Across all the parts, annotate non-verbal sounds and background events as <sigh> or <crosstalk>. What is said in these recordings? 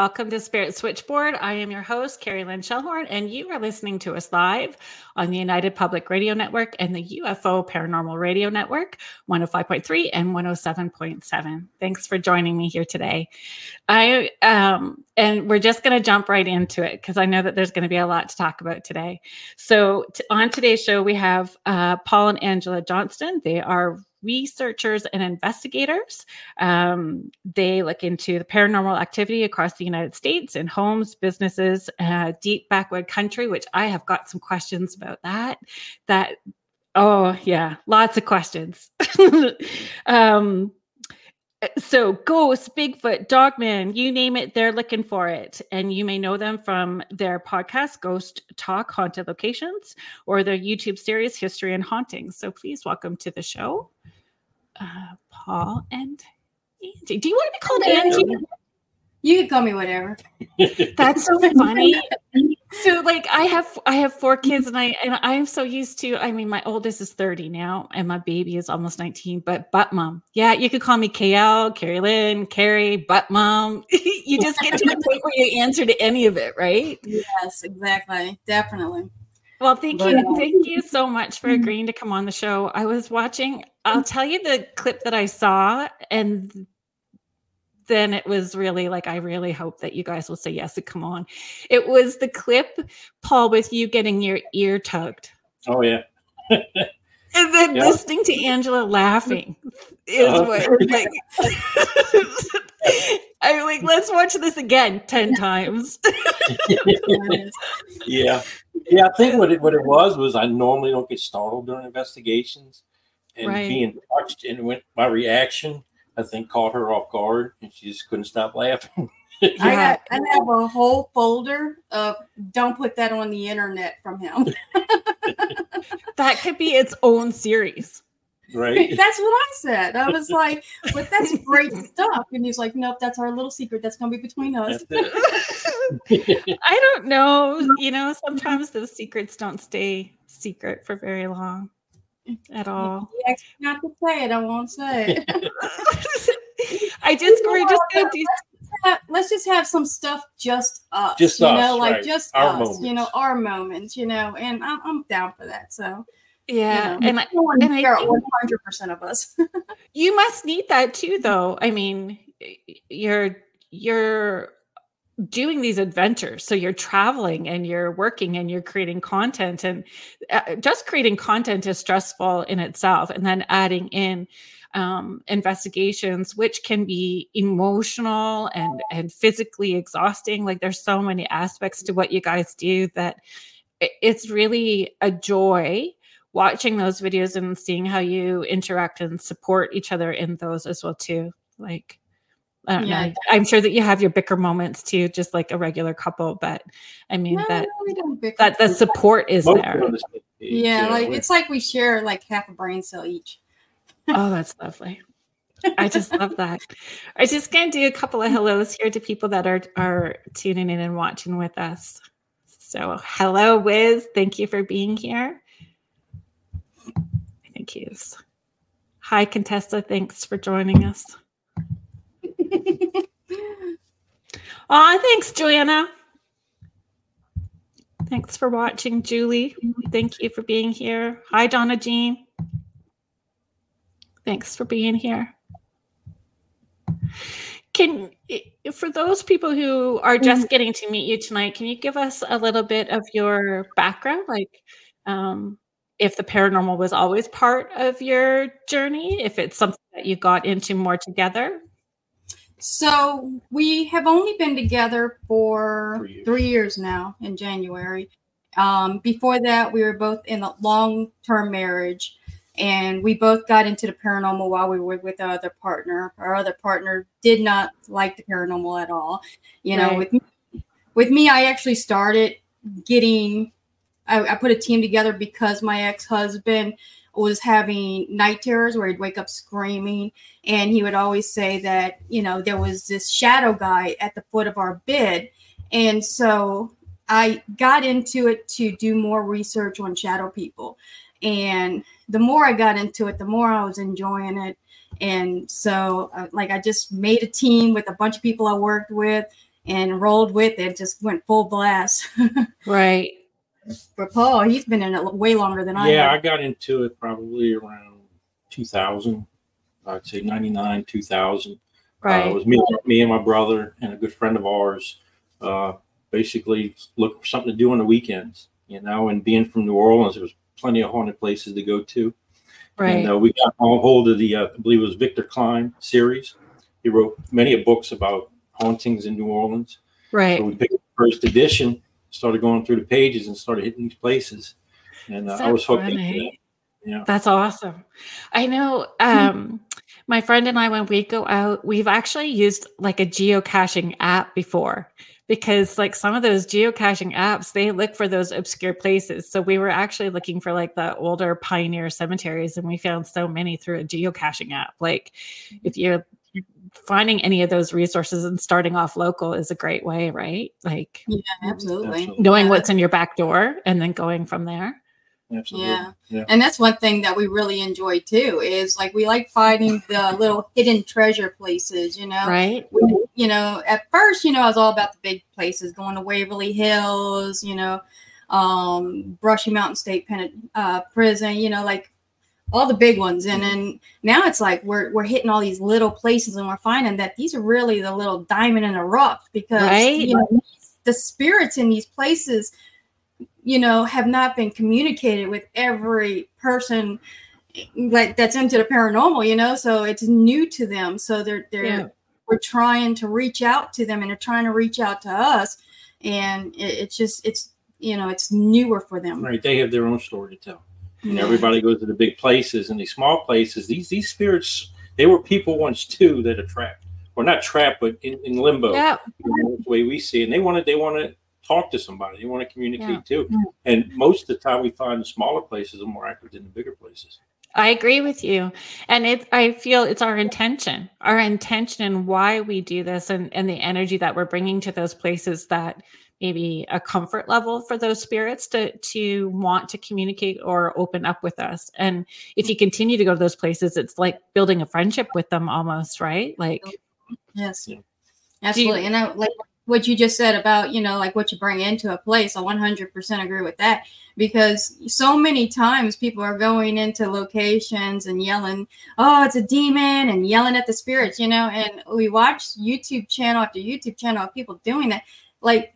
Welcome to Spirit Switchboard. I am your host, Kerrilynn Shellhorn, and you are listening to us live on the United Public Radio Network and the UFO Paranormal Radio Network, 105.3 and 107.7. Thanks for joining me here today. I um, and we're just going to jump right into it because I know that there's going to be a lot to talk about today. So, t- on today's show, we have uh, Paul and Angela Johnston. They are researchers and investigators. Um, they look into the paranormal activity across the United States in homes, businesses, uh, deep backwood country, which I have got some questions about that. That, oh, yeah, lots of questions. <laughs> um, so ghosts bigfoot dogman you name it they're looking for it. And you may know them from their podcast ghost talk haunted locations or their youtube series history and hauntings so please welcome to the show uh, paul and angie. Do you want to be called angie? You can call me whatever. That's so <laughs> funny. So like I have I have four mm-hmm. kids and I and I am so used to I mean my oldest is 30 now and my baby is almost 19 but butt mom. Yeah, you could call me KL, Kerrilynn, Carrie, butt mom. <laughs> you just get to the <laughs> point where you answer to any of it, right? Yes, exactly. Definitely. Well, thank you. Um, thank you so much for mm-hmm. agreeing to come on the show. I was watching, I'll mm-hmm. tell you the clip that I saw, and then it was really like, I really hope that you guys will say yes and come on. It was the clip, Paul, with you getting your ear tugged. Oh, yeah. <laughs> and then yeah. listening to Angela laughing is uh, what like <laughs> I'm like, let's watch this again 10 times. <laughs> yeah. Yeah, I think what it what it was was I normally don't get startled during investigations. And right. being touched and went my reaction I think caught her off guard and she just couldn't stop laughing. <laughs> yeah. I, have, I have a whole folder of don't put that on the internet from him. <laughs> that could be its own series. Right. <laughs> That's what I said. I was like, but that's great stuff. And he's like, nope, that's our little secret. That's going to be between us. I don't know. You know, sometimes those secrets don't stay secret for very long at all. not to say it, I won't say it. <laughs> <laughs> I just we're just gonna do. Let's just have some stuff just us, just you us, know, like right. just our us, moments. you know, our moments, you know, and I'm, I'm down for that. So yeah, you know, and I, and I one hundred percent of us. <laughs> you must need that too, though. I mean, you're you're doing these adventures. So you're traveling and you're working and you're creating content and uh, just creating content is stressful in itself and then adding in um, investigations which can be emotional and and physically exhausting. Like there's so many aspects to what you guys do that it's really a joy watching those videos and seeing how you interact and support each other in those as well too. Like I don't yeah. know. I'm sure that you have your bicker moments too, just like a regular couple. But I mean no, that that the support is there. Yeah, like it's like we share like half a brain cell each. oh, that's lovely. I just <laughs> love that. I just gonna do a couple of hellos here to people that are are tuning in and watching with us. So hello, Wiz. Thank you for being here. Thank you. Hi, Contessa. Thanks for joining us. <laughs> Aw, thanks, Joanna. Thanks for watching, Julie. Thank you for being here. Hi, Donna Jean. Thanks for being here. Can for those people who are just getting to meet you tonight, can you give us a little bit of your background, like um, if the paranormal was always part of your journey, if it's something that you got into more together? So we have only been together for three years, three years now in January. Um, before that, we were both in a long term marriage and we both got into the paranormal while we were with our other partner. Our other partner did not like the paranormal at all. You know, right. with me, with me, I actually started getting. I, I put a team together because my ex husband was having night terrors where he'd wake up screaming and he would always say that you know there was this shadow guy at the foot of our bed and so i got into it to do more research on shadow people and the more I got into it, the more I was enjoying it. And so, uh, like, I just made a team with a bunch of people I worked with and rolled with it, just went full blast. <laughs> right. For Paul, he's been in it way longer than I Yeah, I got into it probably around 2000. I'd say 99, 2000. Right. Uh, it was me, me and my brother and a good friend of ours. Uh, basically, look for something to do on the weekends, you know. And being from New Orleans, there was plenty of haunted places to go to. Right. And uh, we got a hold of the, uh, I believe it was Victor Klein series. He wrote many books about hauntings in New Orleans. Right. So we picked the first edition, started going through the pages, and started hitting these places. And uh, I was hooked that. Yeah. That's awesome. I know um, my friend and I, when we go out, we've actually used like a geocaching app before because like some of those geocaching apps, they look for those obscure places. So we were actually looking for like the older pioneer cemeteries and we found so many through a geocaching app. Like if you're finding any of those resources and starting off local is a great way, right? Like yeah, absolutely. Knowing what's in your back door and then going from there. Absolutely. Yeah. yeah. And that's one thing that we really enjoy too is like we like finding the <laughs> little hidden treasure places, you know. Right. We, you know, at first, you know, I was all about the big places, going to Waverly Hills, you know, um, Brushy Mountain State Pen- uh, Prison, you know, like all the big ones. And then now it's like we're we're hitting all these little places and we're finding that these are really the little diamond in the rough because right. you know the spirits in these places you know, have not been communicated with every person like that's into the paranormal, you know, so it's new to them. So they're they're yeah. we're trying to reach out to them and they're trying to reach out to us. And it, it's just it's you know, it's newer for them. Right. They have their own story to tell. And everybody goes to the big places and these small places, these these spirits, they were people once too that are trapped. Or not trapped, but in, in limbo. Yeah. the way we see it. And they wanted they wanted to talk to somebody. They want to communicate yeah. too. Mm. And most of the time, we find the smaller places are more active than the bigger places. I agree with you. And it I feel it's our intention, our intention and why we do this and, and the energy that we're bringing to those places that maybe a comfort level for those spirits to to want to communicate or open up with us. And if you continue to go to those places, it's like building a friendship with them almost, right? Like Yes. Absolutely. You, and I, like what you just said about you know like what you bring into a place i 100% agree with that because so many times people are going into locations and yelling oh it's a demon and yelling at the spirits you know and we watch youtube channel after youtube channel of people doing that like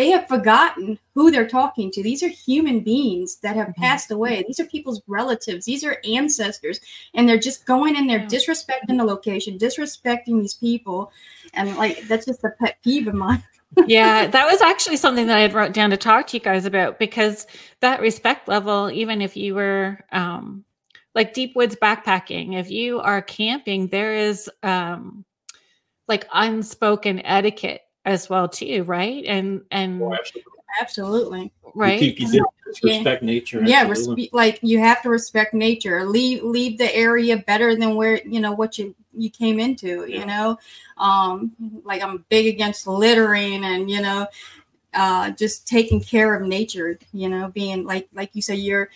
they have forgotten who they're talking to. These are human beings that have mm-hmm. passed away. These are people's relatives. These are ancestors. And they're just going in there disrespecting the location, disrespecting these people. And like, that's just a pet peeve of mine. yeah, <laughs> that was actually something that I had wrote down to talk to you guys about because that respect level, even if you were um, like deep woods backpacking, if you are camping, there is um, like unspoken etiquette as well too, right? And and oh, absolutely. absolutely. right. You, you respect nature. Yeah, respe- like you have to respect nature. Leave leave the area better than where you know what you you came into. Yeah. You know, um, like I'm big against littering and you know, uh, just taking care of nature. You know, being like like you say, you're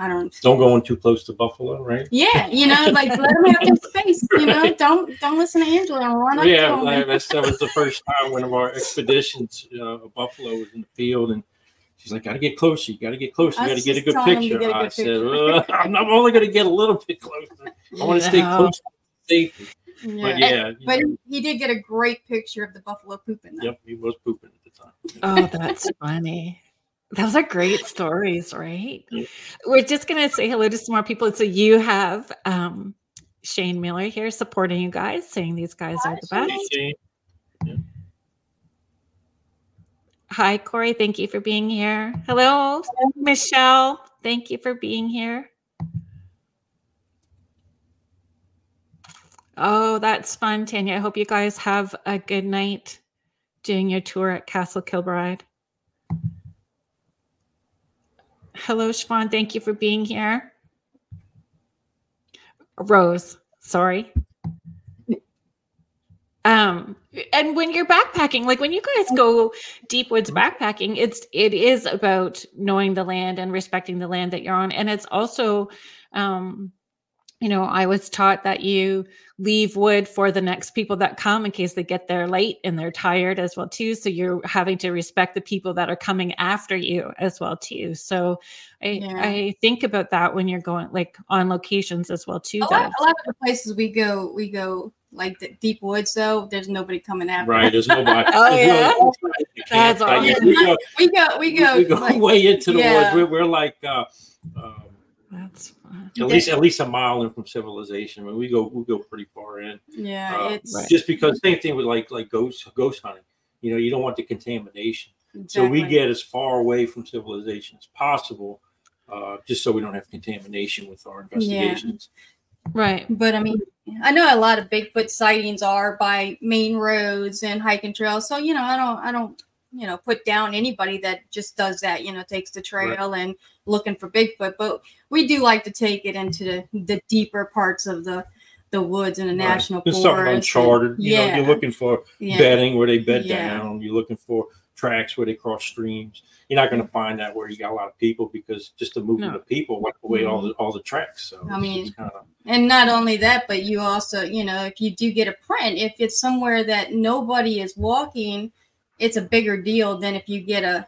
I don't don't go in too close to Buffalo, right? Yeah, you know, like let them have their space. You know, <laughs> don't don't listen to Angela and run up. Yeah, that's that was the <laughs> first time one of our expeditions. Uh, Buffalo was in the field, and she's like, "Got to get closer. You got to get closer. You got to get a good picture." A good I picture. said, "I'm, I'm only going to get a little bit closer. I want to stay close to safety." Yeah. But yeah, but know. he did get a great picture of the buffalo pooping. Though. Yep, he was pooping at the time. <laughs> Oh, that's funny. Those are great stories, right? We're just going to say hello to some more people. So you have um, Shane Miller here supporting you guys, saying these guys are the best. Hi, Corey. Thank you for being here. Hello, Michelle. Thank you for being here. Oh, that's fun, Tanya. I hope you guys have a good night doing your tour at Castle Kilbride. Hello, Siobhan. Thank you for being here. Rose, sorry. Um, and when you're backpacking, like when you guys go deep woods backpacking, it's it is about knowing the land and respecting the land that you're on, and it's also um, you know, I was taught that you leave wood for the next people that come in case they get there late and they're tired as well too. So you're having to respect the people that are coming after you as well too. So I, yeah. I think about that when you're going like on locations as well too. A lot, a lot of the places we go, we go like the deep woods though there's nobody coming after right there's nobody <laughs> oh yeah <laughs> that's awesome. we, go, we go we go we go like, way into the yeah. woods we're, we're like uh, um, that's at least at least a mile in from civilization. I mean, we go we go pretty far in. Yeah, uh, it's just because same thing with like like ghost ghost hunting. You know, you don't want the contamination, exactly. so we get as far away from civilization as possible, uh, just so we don't have contamination with our investigations. Yeah. Right, but I mean, I know a lot of Bigfoot sightings are by main roads and hiking trails. So you know, I don't I don't you know put down anybody that just does that you know takes the trail right. and looking for bigfoot but we do like to take it into the, the deeper parts of the the woods in a right. national There's forest something uncharted and, you yeah. know you're looking for yeah. bedding where they bed yeah. down you're looking for tracks where they cross streams you're not going to find that where you got a lot of people because just the movement no. of people wipe away mm-hmm. all the all the tracks so i mean kind of, and not only that but you also you know if you do get a print if it's somewhere that nobody is walking it's a bigger deal than if you get a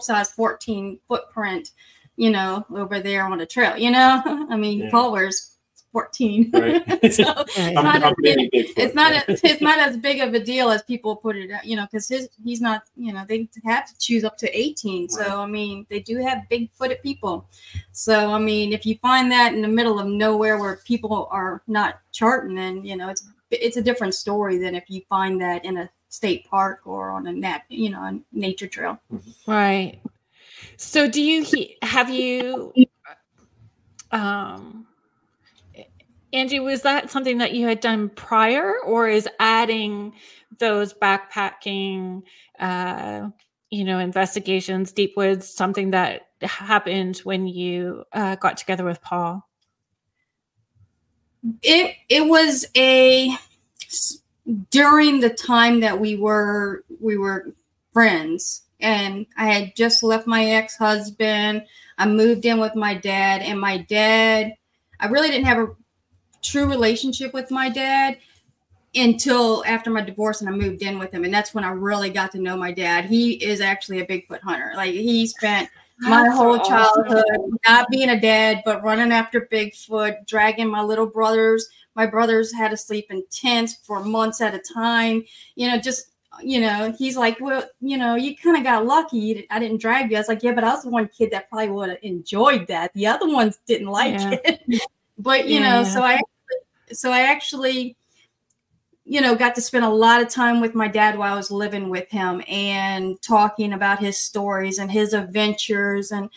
size 14 footprint, you know, over there on a trail, you know? <laughs> I mean, yeah. Paul wears 14. <laughs> Right. so it's, not <laughs> as big, it's not a, it's not as big of a deal as people put it you know, because his he's not, you know, they have to choose up to 18. Right. So I mean, they do have big footed people. So I mean, if you find that in the middle of nowhere where people are not charting, then you know, it's it's a different story than if you find that in a state park or on a nat, you know, a nature trail. Mm-hmm. Right. So do you have you um Angie, was that something that you had done prior or is adding those backpacking uh you know investigations deep woods something that happened when you uh, got together with paul it it was a during the time that we were we were friends and I had just left my ex-husband. I moved in with my dad and my dad I really didn't have a true relationship with my dad until after my divorce and I moved in with him and that's when I really got to know my dad. He is actually a Bigfoot hunter. Like he spent my that's whole childhood not being a dad but running after Bigfoot, dragging my little brothers my brothers had to sleep in tents for months at a time. You know, just you know, he's like, well, you know, you kind of got lucky. I didn't drag you. I was like, yeah, but I was the one kid that probably would have enjoyed that. The other ones didn't like yeah. it. <laughs> but you yeah, know, yeah. so I, so I actually, you know, got to spend a lot of time with my dad while I was living with him and talking about his stories and his adventures and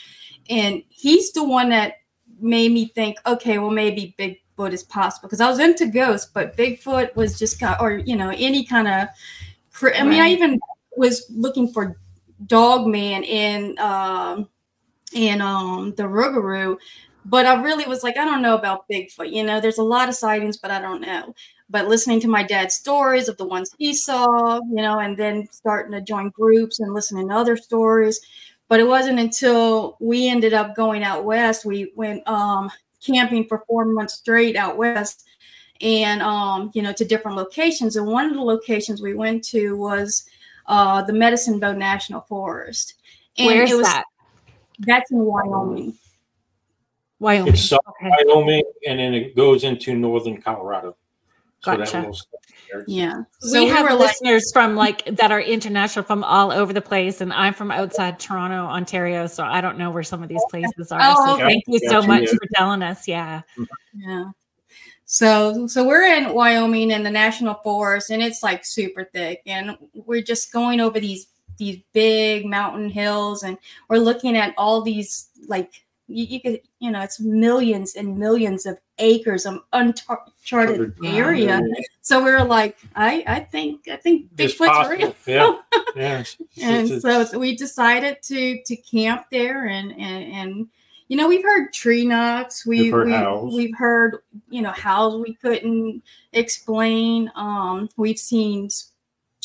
and he's the one that made me think, okay, well, maybe big Bigfoot is possible because I was into ghosts, but Bigfoot was just kind of, or you know any kind of. I mean, I even was looking for Dog Man in um in um the Rougarou, but I really was like, I don't know about Bigfoot. You know, there's a lot of sightings, but I don't know. But listening to my dad's stories of the ones he saw, you know, and then starting to join groups and listening to other stories. But it wasn't until we ended up going out west. We went um camping for four months straight out west and um, you know to different locations. And one of the locations we went to was uh, the medicine bow national forest. And where's was, that? That's in wyoming. Wyoming. It's okay. wyoming and then it goes into northern colorado gotcha. So yeah. So we, have listeners like, from like that are international from all over the place, and I'm from outside Toronto, Ontario, so I don't know where some of these places are. Oh, so okay. thank you so much for telling us. Yeah. Yeah. So so we're in Wyoming in the national forest, and it's like super thick, and we're just going over these these big mountain hills, and we're looking at all these like you, you could you know it's millions and millions of acres of uncharted area. so we are like i i think i think bigfoot's real. yeah. <laughs> Yeah. And so we decided to to camp there and and and you know we've heard tree knocks. We, we've heard, we, howls. we've heard you know howls we couldn't explain. Um we've seen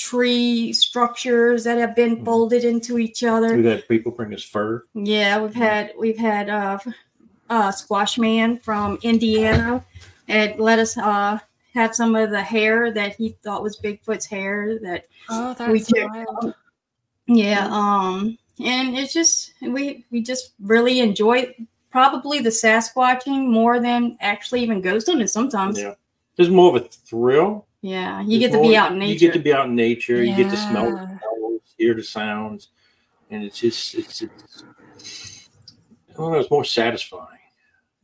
tree structures that have been mm-hmm. folded into each other. We've had people bring us fur. Yeah, we've had we've had uh, uh, squash man from Indiana and let us uh, have some of the hair that he thought was Bigfoot's hair that oh that's we wild. yeah um and it's just we we just really enjoy probably the Sasquatching more than actually even ghost hunting sometimes. Yeah. There's more of a thrill. Yeah. You There's get to be out in nature. You get to be out in nature. Yeah. You get to smell the smells, hear the sounds. And it's just it's, it's I don't know, it's more satisfying.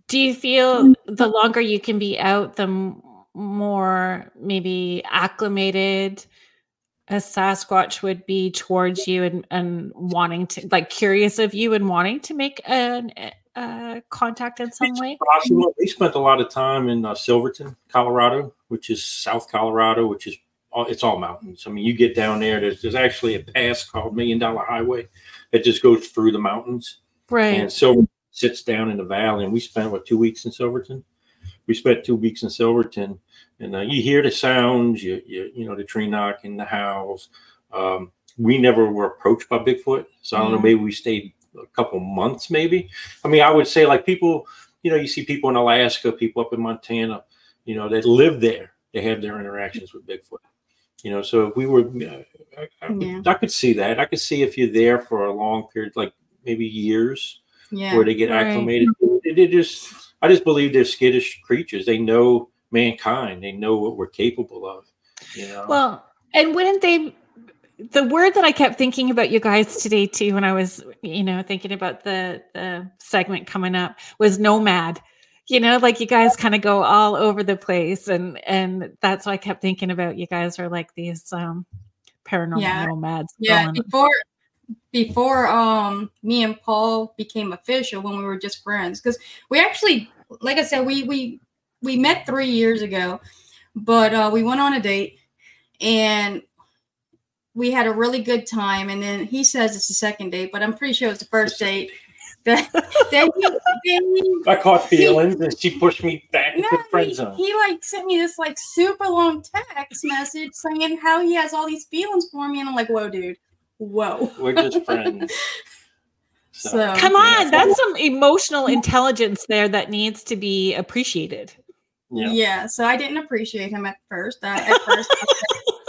Do you feel mm. the longer you can be out, the more maybe acclimated a Sasquatch would be towards you and, and wanting to like curious of you and wanting to make an uh, contact in some way? Possible. We spent a lot of time in uh, Silverton, Colorado, which is South Colorado, which is all, it's all mountains. I mean, you get down there. There's, there's actually a pass called Million Dollar Highway that just goes through the mountains. Right. And Silverton sits down in the valley, and we spent what two weeks in Silverton. We spent two weeks in Silverton, and uh, you hear the sounds, you, you you know the tree knocking, the howls. Um, we never were approached by Bigfoot, so I don't know. Maybe we stayed a couple months, maybe. I mean, I would say like people, you know, you see people in Alaska, people up in Montana, you know, that live there. They have their interactions with Bigfoot. You know, so if we were, uh, I, I, yeah. I, could see that. I could see if you're there for a long period, like maybe years, yeah, where they get right. acclimated. They just, I just believe they're skittish creatures. They know mankind. They know what we're capable of. You know. Well, and wouldn't they the word that I kept thinking about you guys today too, when I was, you know, thinking about the the segment coming up, was nomad. You know, like you guys kind of go all over the place, and and that's why I kept thinking about you guys are like these um paranormal yeah. nomads. Yeah, going. before before um me and Paul became official, when we were just friends, because we actually, like I said, we we we met three years ago, but uh, we went on a date and we had a really good time. And then he says it's the second date, but I'm pretty sure it's the first date. <laughs> then he, then he, I caught feelings he, and she pushed me back no, into the friend zone. He, he like sent me this like super long text message saying how he has all these feelings for me. And I'm like, whoa, dude. Whoa. We're just <laughs> friends. So, so come on, yeah. that's some emotional intelligence there that needs to be appreciated. Yeah. yeah. So I didn't appreciate him at first. Uh, at first,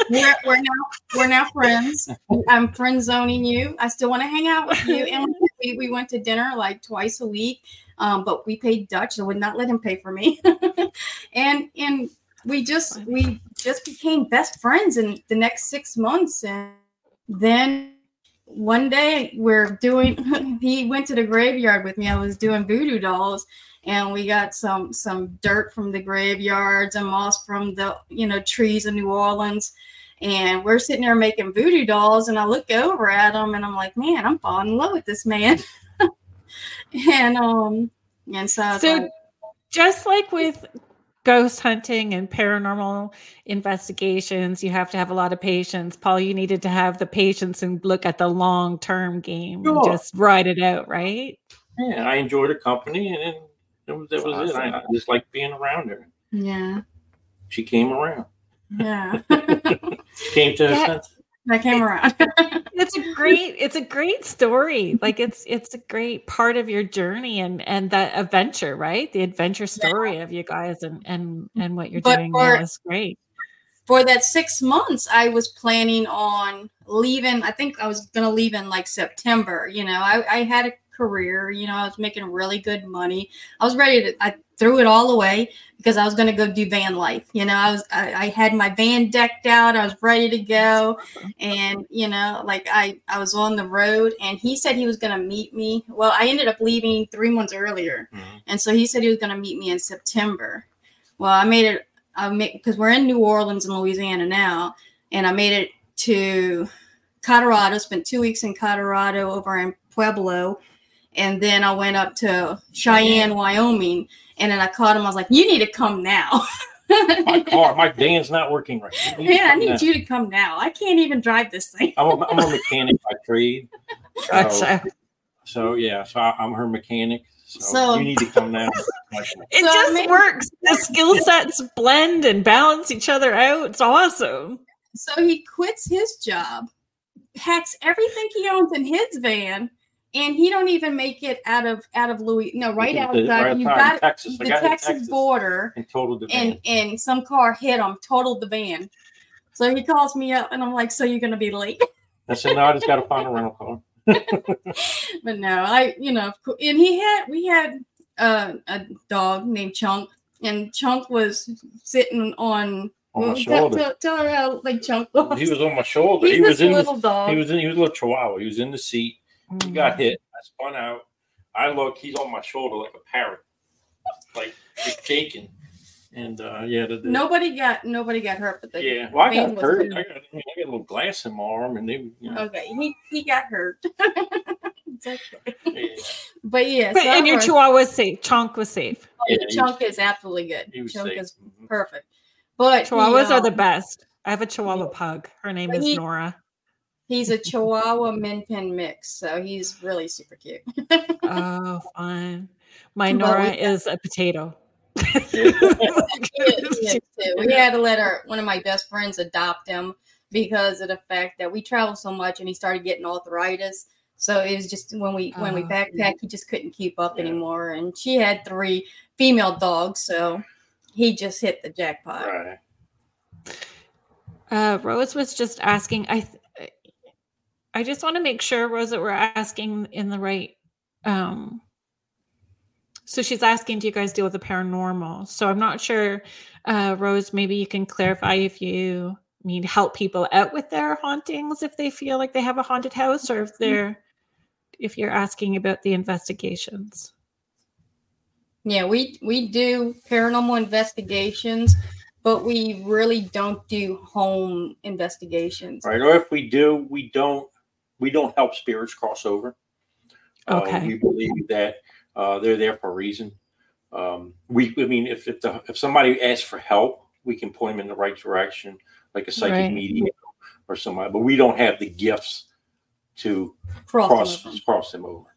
we're, we're now we're now friends. I'm friend zoning you. I still want to hang out with you. And we, we went to dinner like twice a week, um, but we paid Dutch. I would not let him pay for me. <laughs> and and we just we just became best friends in the next six months. And then one day we're doing. <laughs> He went to the graveyard with me. I was doing voodoo dolls and we got some some dirt from the graveyards and moss from the you know trees in New Orleans and we're sitting there making voodoo dolls and i look over at him and i'm like man i'm falling in love with this man. <laughs> And um and so so like, just like with ghost hunting and paranormal investigations you have to have a lot of patience. Paul you needed to have the patience and look at the long term game sure. and just ride it out right? Yeah i enjoyed the company and that was, that was awesome. it. I, I just like being around her. Yeah. She came around yeah. <laughs> came to yeah. sense. I came around. <laughs> it's a great, it's a great story. Like it's it's a great part of your journey and and that adventure, right? The adventure story yeah. of you guys and and and what you're but doing for, now is great. For that six months, I was planning on leaving. I think I was gonna leave in like September. You know, I, I had a career. You know, I was making really good money. I was ready to. I threw it all away because I was going to go do van life. You know, I was I, I, had my van decked out. I was ready to go, and you know, like I I was on the road, and he said he was going to meet me. Well, I ended up leaving three months earlier, mm-hmm. and so he said he was going to meet me in September. Well, I made it. I made because we're in New Orleans in Louisiana now, and I made it to Colorado. Spent two weeks in Colorado over in Pueblo, and then I went up to Cheyenne, Wyoming and then I called him. I was like, "You need to come now." <laughs> my car, my van's not working right. Yeah, I need now. you to come now. I can't even drive this thing. I'm a, I'm a <laughs> mechanic by trade. <laughs> So, gotcha. so yeah, so I, am her mechanic. So, so, you need to come now. it so just maybe, works. The skill sets blend and balance each other out. It's awesome. So he quits his job, packs everything he owns in his van, and he don't even make it out of out of Louis. No, right outside. Right you got Texas. the Texas, Texas, border, and totaled the van. And and some car hit him, totaled the van. So he calls me up, and I'm like, "So you're gonna be late?" <laughs> I said, "No, I just got to find a rental car." <laughs> but no, I you know, and he had we had uh, a dog named Chunk, and Chunk was sitting on. On my shoulder. Tell, tell, her how like Chunk was. He was on my shoulder. He's he was in little dog. He was in. He was a little chihuahua. He was in the seat. He got hit. I spun out. I look. He's on my shoulder like a parrot, like shaking. And uh, yeah, the, the, nobody got nobody got hurt, but the yeah, well, I got hurt. I got, I, mean, I got a little glass in my arm, and they. You know. Okay, he he got hurt. <laughs> okay. Yeah. But yeah, but, so and your chihuahua was safe. Chunk was safe. Oh, yeah, Chunk was, is absolutely good. Chunk safe. is mm-hmm. perfect. But chihuahuas he, um, are the best. I have a chihuahua pug. Her name is he, Nora. He's a <laughs> Chihuahua Min Pin mix, so he's really super cute. oh, fun! <laughs> My Nora is a potato. <laughs> we had to let our one of my best friends adopt him because of the fact that we travel so much, and he started getting arthritis. So it was just when we when we oh. backpacked, he just couldn't keep up yeah. anymore. And she had three female dogs, so he just hit the jackpot. Right. Uh, Rose was just asking. I I just want to make sure, Rose, that we're asking in the right. Um, so she's asking, do you guys deal with the paranormal? So I'm not sure, uh, Rose. Maybe you can clarify if you need help people out with their hauntings if they feel like they have a haunted house, or if mm-hmm. they're if you're asking about the investigations. Yeah, we we do paranormal investigations, but we really don't do home investigations. Right, or if we do, we don't we don't help spirits cross over. Uh, okay. Uh, we believe that uh, they're there for a reason. Um, we, I mean, if if, the, if somebody asks for help, we can point them in the right direction, like a psychic right. medium or somebody. But we don't have the gifts to cross cross them, cross them over.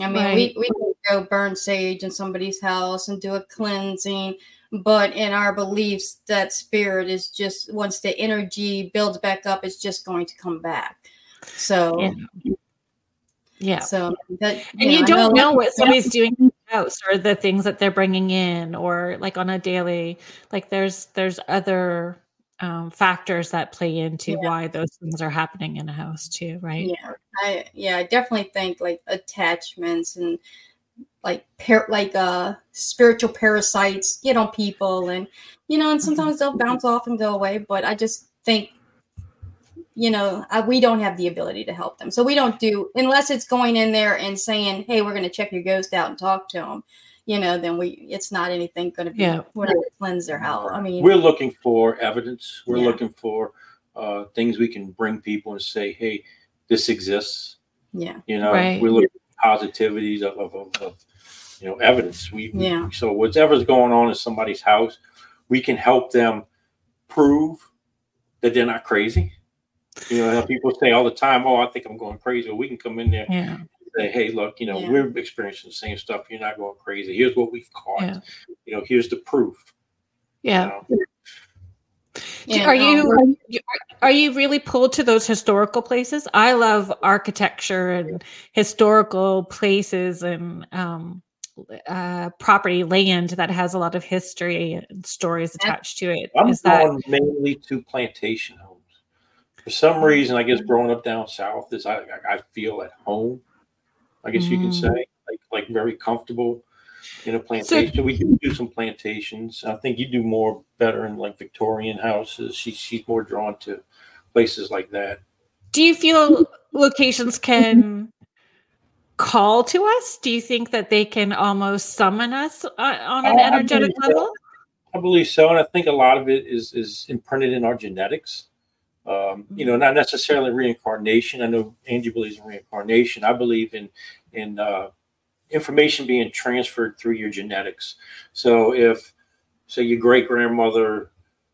I mean, right. we, we can go burn sage in somebody's house and do a cleansing, but in our beliefs, that spirit is just once the energy builds back up, it's just going to come back. So yeah. yeah. So that, you and know, you don't know, know what somebody's doing in the house or the things that they're bringing in or like on a daily like there's there's other um, factors that play into yeah. why those things are happening in a house too, right? Yeah, I yeah, I definitely think like attachments and like par- like uh spiritual parasites get on people, and you know, and mm-hmm. sometimes they'll bounce off and go away. But I just think you know, I, we don't have the ability to help them. So we don't do unless it's going in there and saying, "Hey, we're going to check your ghost out and talk to them." You know, then we it's not anything going to be yeah. we're not cleanse their house. I mean, we're looking for evidence. We're yeah. looking for uh, things we can bring people and say, "Hey, this exists." Yeah, you know, right. we're looking for positivities of, of, of, of you know evidence. We yeah. So whatever's going on in somebody's house, we can help them prove that they're not crazy you know, people say all the time, "Oh, I think I'm going crazy." Well, we can come in there yeah. and say, "Hey, look, you know, yeah. we're experiencing the same stuff. You're not going crazy. Here's what we've caught. Yeah. You know, here's the proof." Yeah. You know? Yeah, are you are you really pulled to those historical places? I love architecture and historical places and um, uh, property land that has a lot of history and stories attached to it. I'm Is that mainly to plantation homes for some reason, I guess growing up down south is I I feel at home. I guess mm. you can say like like very comfortable in a plantation. So, we do do some plantations. I think you do more better in like Victorian houses. She, she's more drawn to places like that. Do you feel locations can call to us? Do you think that they can almost summon us uh, on an energetic level? I believe so, and I think a lot of it is is imprinted in our genetics. Um, you know, not necessarily reincarnation. I know Angie believes in reincarnation. I believe in in uh, information being transferred through your genetics. So if, say, your great grandmother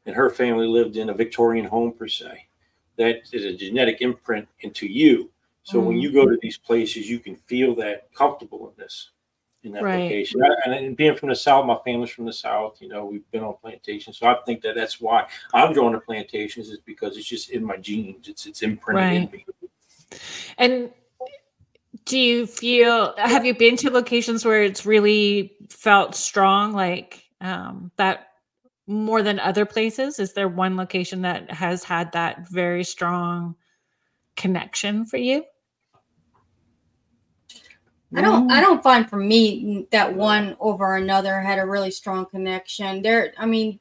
and her family lived in a Victorian home per se, that is a genetic imprint into you. So mm-hmm. when you go to these places, you can feel that comfortableness in that right. location. And, and, being from the South, my family's from the South, you know, we've been on plantations. So I think that that's why I'm drawn to plantations is because it's just in my genes. It's, it's imprinted right. in me. And do you feel have you been to locations where it's really felt strong like um, that more than other places is there one location that has had that very strong connection for you I don't I don't find for me that one over another had a really strong connection. There I mean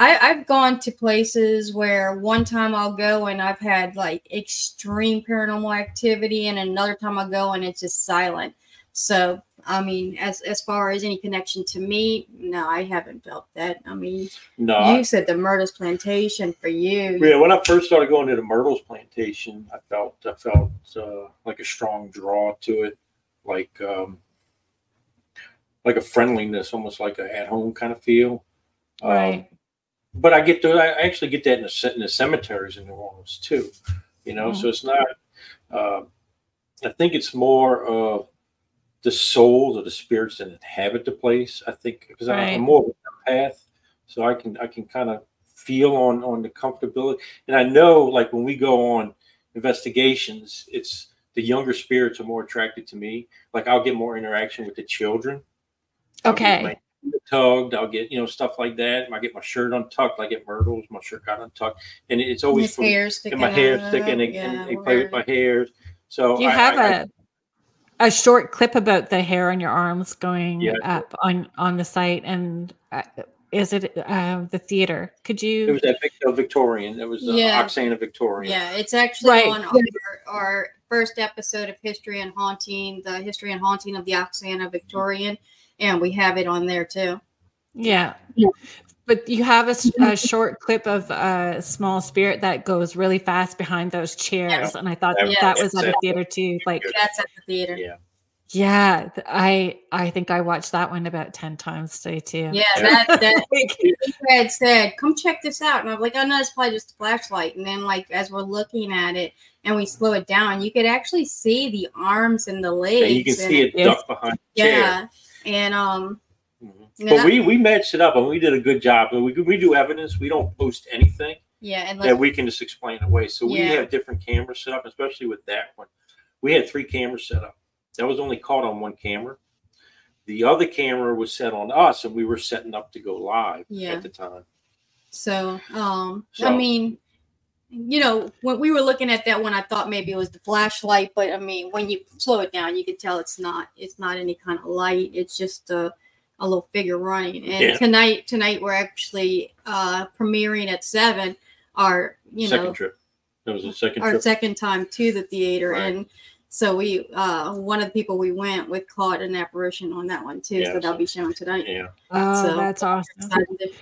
I, I've gone to places where one time I'll go and I've had like extreme paranormal activity, and another time I'll go and it's just silent. So, I mean, as as far as any connection to me, no, I haven't felt that. I mean, no, you said the Myrtles Plantation for you. Yeah, when I first started going to the Myrtles Plantation, I felt I felt uh, like a strong draw to it, like um, like a friendliness, almost like a at home kind of feel. Right. Um, but I get to I actually get that in the, in the cemeteries in New Orleans too, you know. Mm-hmm. So it's not. Uh, I think it's more of the souls or the spirits that inhabit the place. I think because right. I'm more of a path, so I can I can kind of feel on on the comfortability, and I know like when we go on investigations, it's the younger spirits are more attracted to me. Like I'll get more interaction with the children. Okay tugged. I'll get you know stuff like that. I get my shirt untucked. I get myrtles. My shirt got untucked, and it's always hair sticking. my hair sticking, and, yeah, and they play with my hairs. So you I, have I, a I, a short clip about the hair on your arms going yeah. up on on the site, and uh, is it uh, the theater? Could you? It was at Victor Victorian. It was uh, yeah. Oksana Victorian. Yeah, it's actually right. on our, our first episode of History and Haunting, the History and Haunting of the Oksana Victorian and we have it on there too. Yeah. yeah. But you have a, a, short clip of a small spirit that goes really fast behind those chairs, yeah. and I thought that, that was at the theater too. Like that's at the theater. Yeah. Yeah, I I think I watched that one about ten times today too. Yeah, that that <laughs> had said, "Come check this out," and I'm like, "Oh no, it's probably just a flashlight." And then, like as we're looking at it and we slow it down, you could actually see the arms and the legs. And you can see it, it duck behind. yeah, chair and um mm-hmm. but we we matched it up and we did a good job we we do evidence we don't post anything yeah and that we can just explain away so we have different cameras set up especially with that one we had three cameras set up that was only caught on one camera the other camera was set on us and we were setting up to go live yeah. at the time so um so, i mean you know, when we were looking at that one, I thought maybe it was the flashlight, but I mean, when you slow it down, you can tell it's not. It's not any kind of light. It's just a, a little figure running. And yeah. tonight, tonight we're actually uh premiering at seven. Our you second know, trip. That was the second. Our trip. second time to the theater, right. and so we uh one of the people we went with caught an apparition on that one too. Yeah, so that'll be shown tonight. Yeah. Oh, so, that's awesome.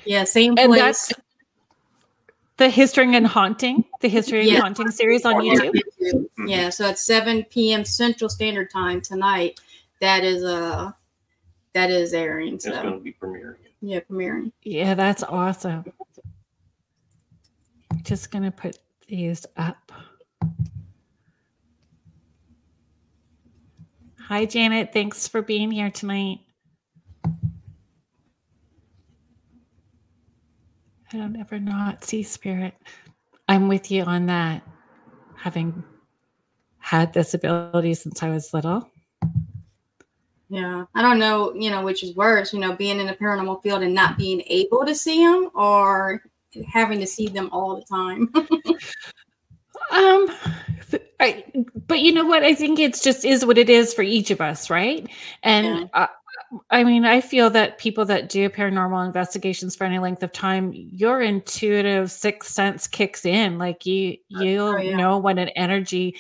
Yeah, same and place the History and Haunting, the History and yeah. Haunting series on YouTube. Mm-hmm. Yeah, so at 7 p.m. Central Standard Time tonight, that is uh that is airing. It's going to be premiering. Yeah, premiering. Yeah, that's awesome. Just gonna put these up. Hi, Janet. Thanks for being here tonight. I don't ever not see spirit. I'm with you on that. Having had this ability since I was little. Yeah, I don't know, you know, which is worse, you know, being in the paranormal field and not being able to see them or having to see them all the time. <laughs> um I, but you know what? I think it's just is what it is for each of us, right? And yeah. uh, I mean, I feel that people that do paranormal investigations for any length of time, your intuitive sixth sense kicks in. Like you, you'll oh, yeah. know when an energy,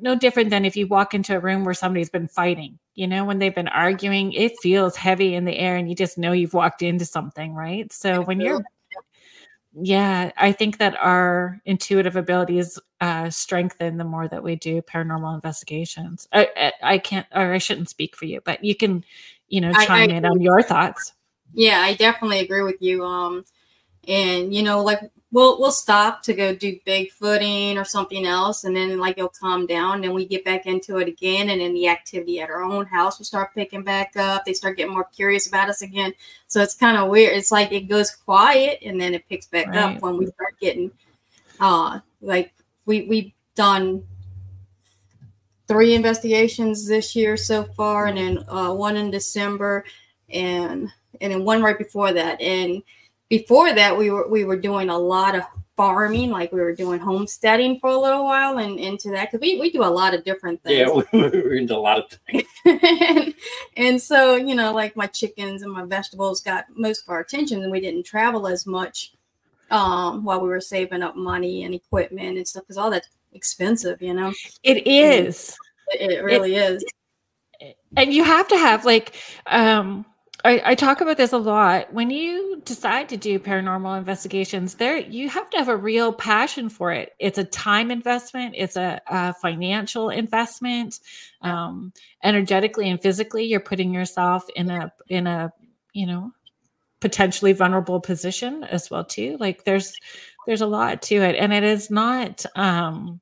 no different than if you walk into a room where somebody's been fighting. You know, when they've been arguing, it feels heavy in the air, and you just know you've walked into something, right? So when you're yeah i think that our intuitive abilities uh, strengthen the more that we do paranormal investigations. I, I, I can't or i shouldn't speak for you but you can you know chime I, in on your thoughts. Yeah i definitely agree with you um and you know like we'll we'll stop to go do bigfooting or something else and then like it'll calm down and we get back into it again and then the activity at our own house will start picking back up they start getting more curious about us again so it's kind of weird it's like it goes quiet and then it picks back right. up when we start getting uh like we we've done three investigations this year so far, and then uh, one in December, and and then one right before that. And before that, we were we were doing a lot of farming, like we were doing homesteading for a little while, and into that because we, we do a lot of different things. Yeah, <laughs> we are into a lot of things. and, <laughs> and so you know, like my chickens and my vegetables got most of our attention, and we didn't travel as much um, while we were saving up money and equipment and stuff because all that's expensive, you know. It is. It, it really it, is. And you have to have like um I, I, talk about this a lot. When you decide to do paranormal investigations, there you have to have a real passion for it. It's a time investment. It's a, a financial investment. Um, energetically and physically, you're putting yourself in a in a you know potentially vulnerable position as well too. Like there's there's a lot to it, and it is not. Um,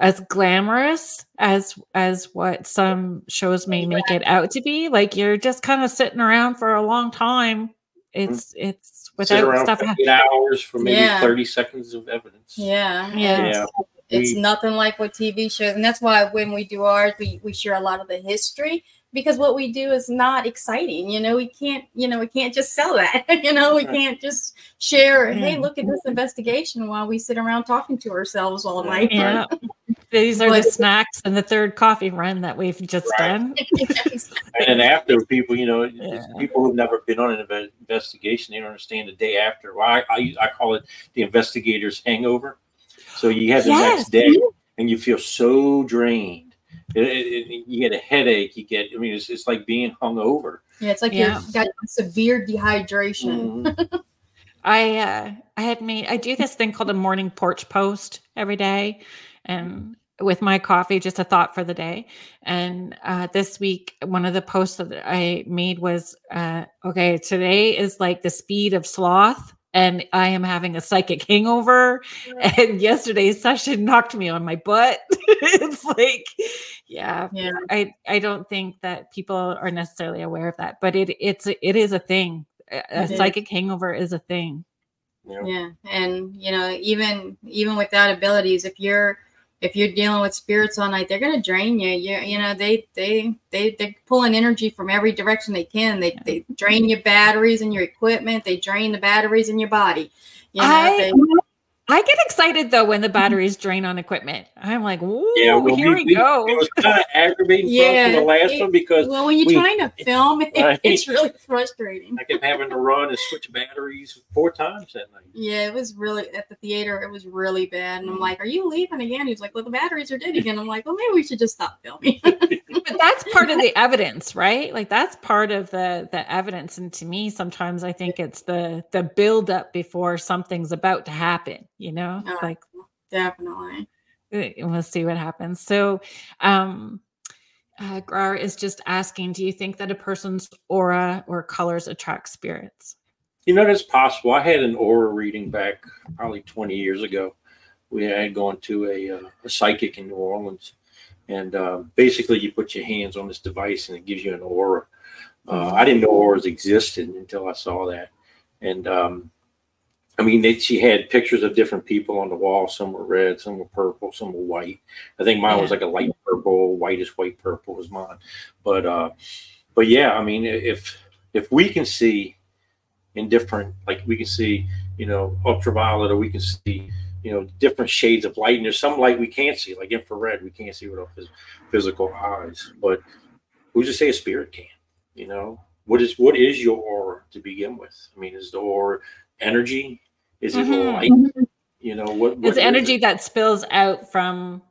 as glamorous as as what some shows may make it out to be. Like you're just kind of sitting around for a long time. Mm-hmm. It's it's without stuff. Eight hours for maybe yeah. thirty seconds of evidence. Yeah, yeah. yeah. It's we, nothing like what TV shows, and that's why when we do ours, we we share a lot of the history because what we do is not exciting. You know, we can't, you know, we can't just sell that. <laughs> you know, we can't just share, hey, mm-hmm. look at this investigation while we sit around talking to ourselves all night. Yeah. <laughs> These are but, the snacks and the third coffee run that we've just right. done. <laughs> and then after people, you know, yeah. people who've never been on an investigation, they don't understand the day after. Well, I, I, I call it the investigator's hangover. So you have the yes. next day and you feel so drained it, it, you get a headache. You get, I mean, it's, it's like being hungover. Yeah, it's like yeah. you've got severe dehydration. Mm-hmm. <laughs> I uh, I had made I do this thing called a morning porch post every day, and with my coffee, just a thought for the day. And uh, this week, one of the posts that I made was, uh, okay, today is like the speed of sloth and I am having a psychic hangover. And yesterday's session knocked me on my butt. <laughs> it's like, yeah, yeah. I I don't think that people are necessarily aware of that, but it it's it is a thing. A, a psychic hangover is a thing. Yeah. yeah, and you know, even even without abilities, if you're if you're dealing with spirits all night, they're gonna drain you. You you know they they they they're pulling energy from every direction they can. They they drain your batteries and your equipment. They drain the batteries in your body. You know, I, they, I get excited though when the batteries drain on equipment. I'm like, yeah, well, here we, we, go. It was kind of <laughs> aggravating yeah, the last it, one because well, when you're we, trying to <laughs> film it, right? it's really frustrating. I kept having to run and switch batteries four times that night. Yeah, it was really at the theater. It was really bad, and I'm mm-hmm. like, "Are you leaving again?" He's like, "Well, the batteries are dead again." I'm like, "Well, maybe we should just stop filming." <laughs> but that's part of the evidence, right? Like that's part of the the evidence. And to me, sometimes I think it's the the build up before something's about to happen. You know, like definitely. We'll see what happens. So, um, uh, Grar is just asking, do you think that a person's aura or colors attract spirits? You know, that's possible. I had an aura reading back probably 20 years ago. We had gone to a, uh, a psychic in New Orleans, and uh, basically, you put your hands on this device and it gives you an aura. Uh, I didn't know auras existed until I saw that. And um, I mean, they, she had pictures of different people on the wall. Some were red, some were purple, some were white. I think mine yeah. was like a light purple, whitish white purple was mine. But uh, but yeah, I mean, if if we can see in different, like we can see, you know, ultraviolet, or we can see you know different shades of light and there's some light we can't see like infrared we can't see with our physical eyes but who's to say a spirit can you know what is what is your aura to begin with i mean is the aura energy is it mm-hmm. light you know what, what it's energy it? that spills out from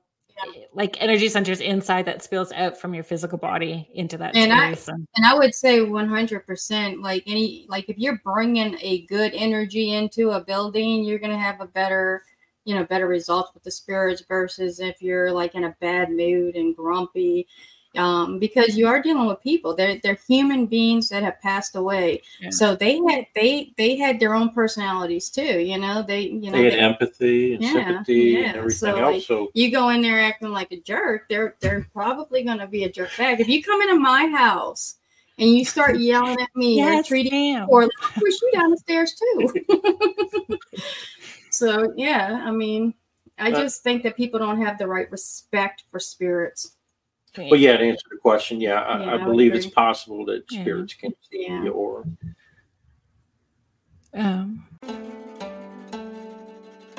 like energy centers inside that spills out from your physical body into that and space. I, and, and I would say 100% like any like if you're bringing a good energy into a building you're going to have a better you know better results with the spirits versus if you're like in a bad mood and grumpy um, because you are dealing with people. They're, they're human beings that have passed away. Yeah. so they had they they had their own personalities too you know? They you know they had they, empathy and yeah, sympathy yeah. and everything so, else. Like, so you go in there acting like a jerk they're they're probably going to be a jerk back. If you come into my house and you start yelling at me yes, or treating me or push you down the stairs too. <laughs> So yeah, I mean, I just think that people don't have the right respect for spirits. Well, yeah, to answer the question, yeah, I, yeah, I believe it's possible that spirits yeah. can see yeah. your. Um.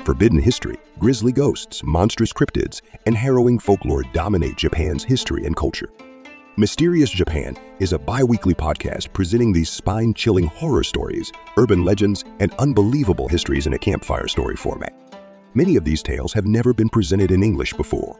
Forbidden history, grisly ghosts, monstrous cryptids, and harrowing folklore dominate Japan's history and culture. Mysterious Japan is a bi weekly podcast presenting these spine chilling horror stories, urban legends, and unbelievable histories in a campfire story format. Many of these tales have never been presented in English before.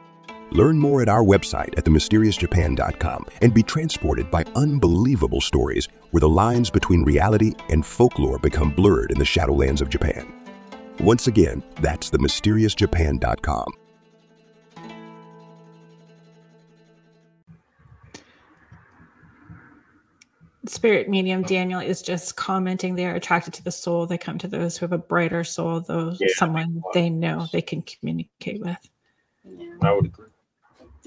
Learn more at our website at themysteriousjapan.com and be transported by unbelievable stories where the lines between reality and folklore become blurred in the shadowlands of Japan. Once again, that's themysteriousjapan.com. spirit medium Daniel is just commenting they are attracted to the soul. They come to those who have a brighter soul, those yeah, someone they know they can communicate with. Yeah. I would agree.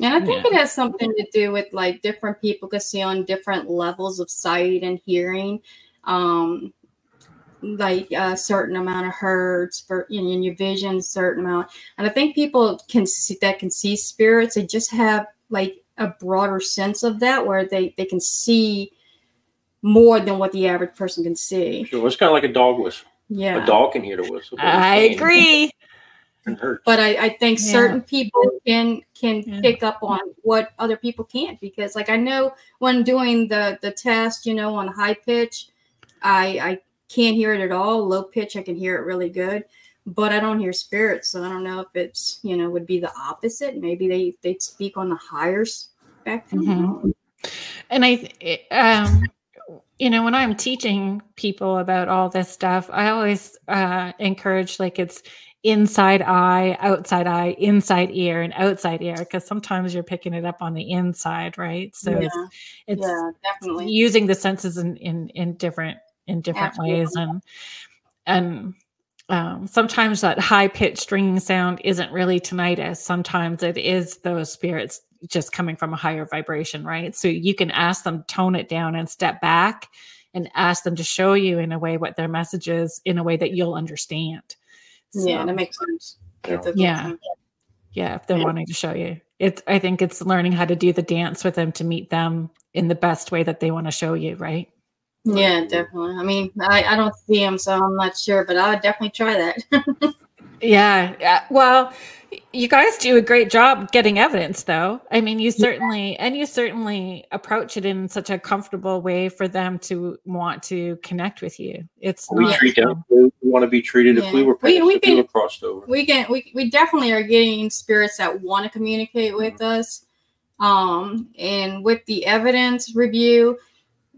And I think yeah. it has something to do with like different people can see on different levels of sight and hearing. Um, like a certain amount of hertz for you know, in your vision, certain amount. And I think people can see that can see spirits. They just have like a broader sense of that where they, they can see more than what the average person can see. Sure, it's kind of like a dog whistle. Yeah, a dog can hear the whistle. I agree. <laughs> But I, I think yeah. certain people can can yeah. pick up on what other people can't because, like, I know when doing the the test, you know, on high pitch, I I can't hear it at all. Low pitch, I can hear it really good, but I don't hear spirits. So I don't know if it's you know would be the opposite. Maybe they they speak on the higher spectrum. Mm-hmm. And I um you know when i'm teaching people about all this stuff i always uh, encourage like it's inside eye outside eye inside ear and outside ear because sometimes you're picking it up on the inside right so yeah. it's, it's yeah, definitely. using the senses in in, in different in different Absolutely. ways and and um, sometimes that high pitched ringing sound isn't really tinnitus. Sometimes it is those spirits just coming from a higher vibration, right? So you can ask them tone it down and step back and ask them to show you in a way what their message is in a way that you'll understand. So, yeah, that makes sense. Yeah. Yeah, if they're yeah. wanting to show you. It's I think it's learning how to do the dance with them to meet them in the best way that they want to show you, right? Yeah, definitely. I mean, I, I don't see them, so I'm not sure, but I would definitely try that. <laughs> yeah, yeah. Well, you guys do a great job getting evidence, though. I mean, you certainly yeah. and you certainly approach it in such a comfortable way for them to want to connect with you. It's we not, treat them. We want to be treated yeah. if we were we, we, can, we were crossed over. We can we, we definitely are getting spirits that want to communicate with mm-hmm. us. Um, and with the evidence review,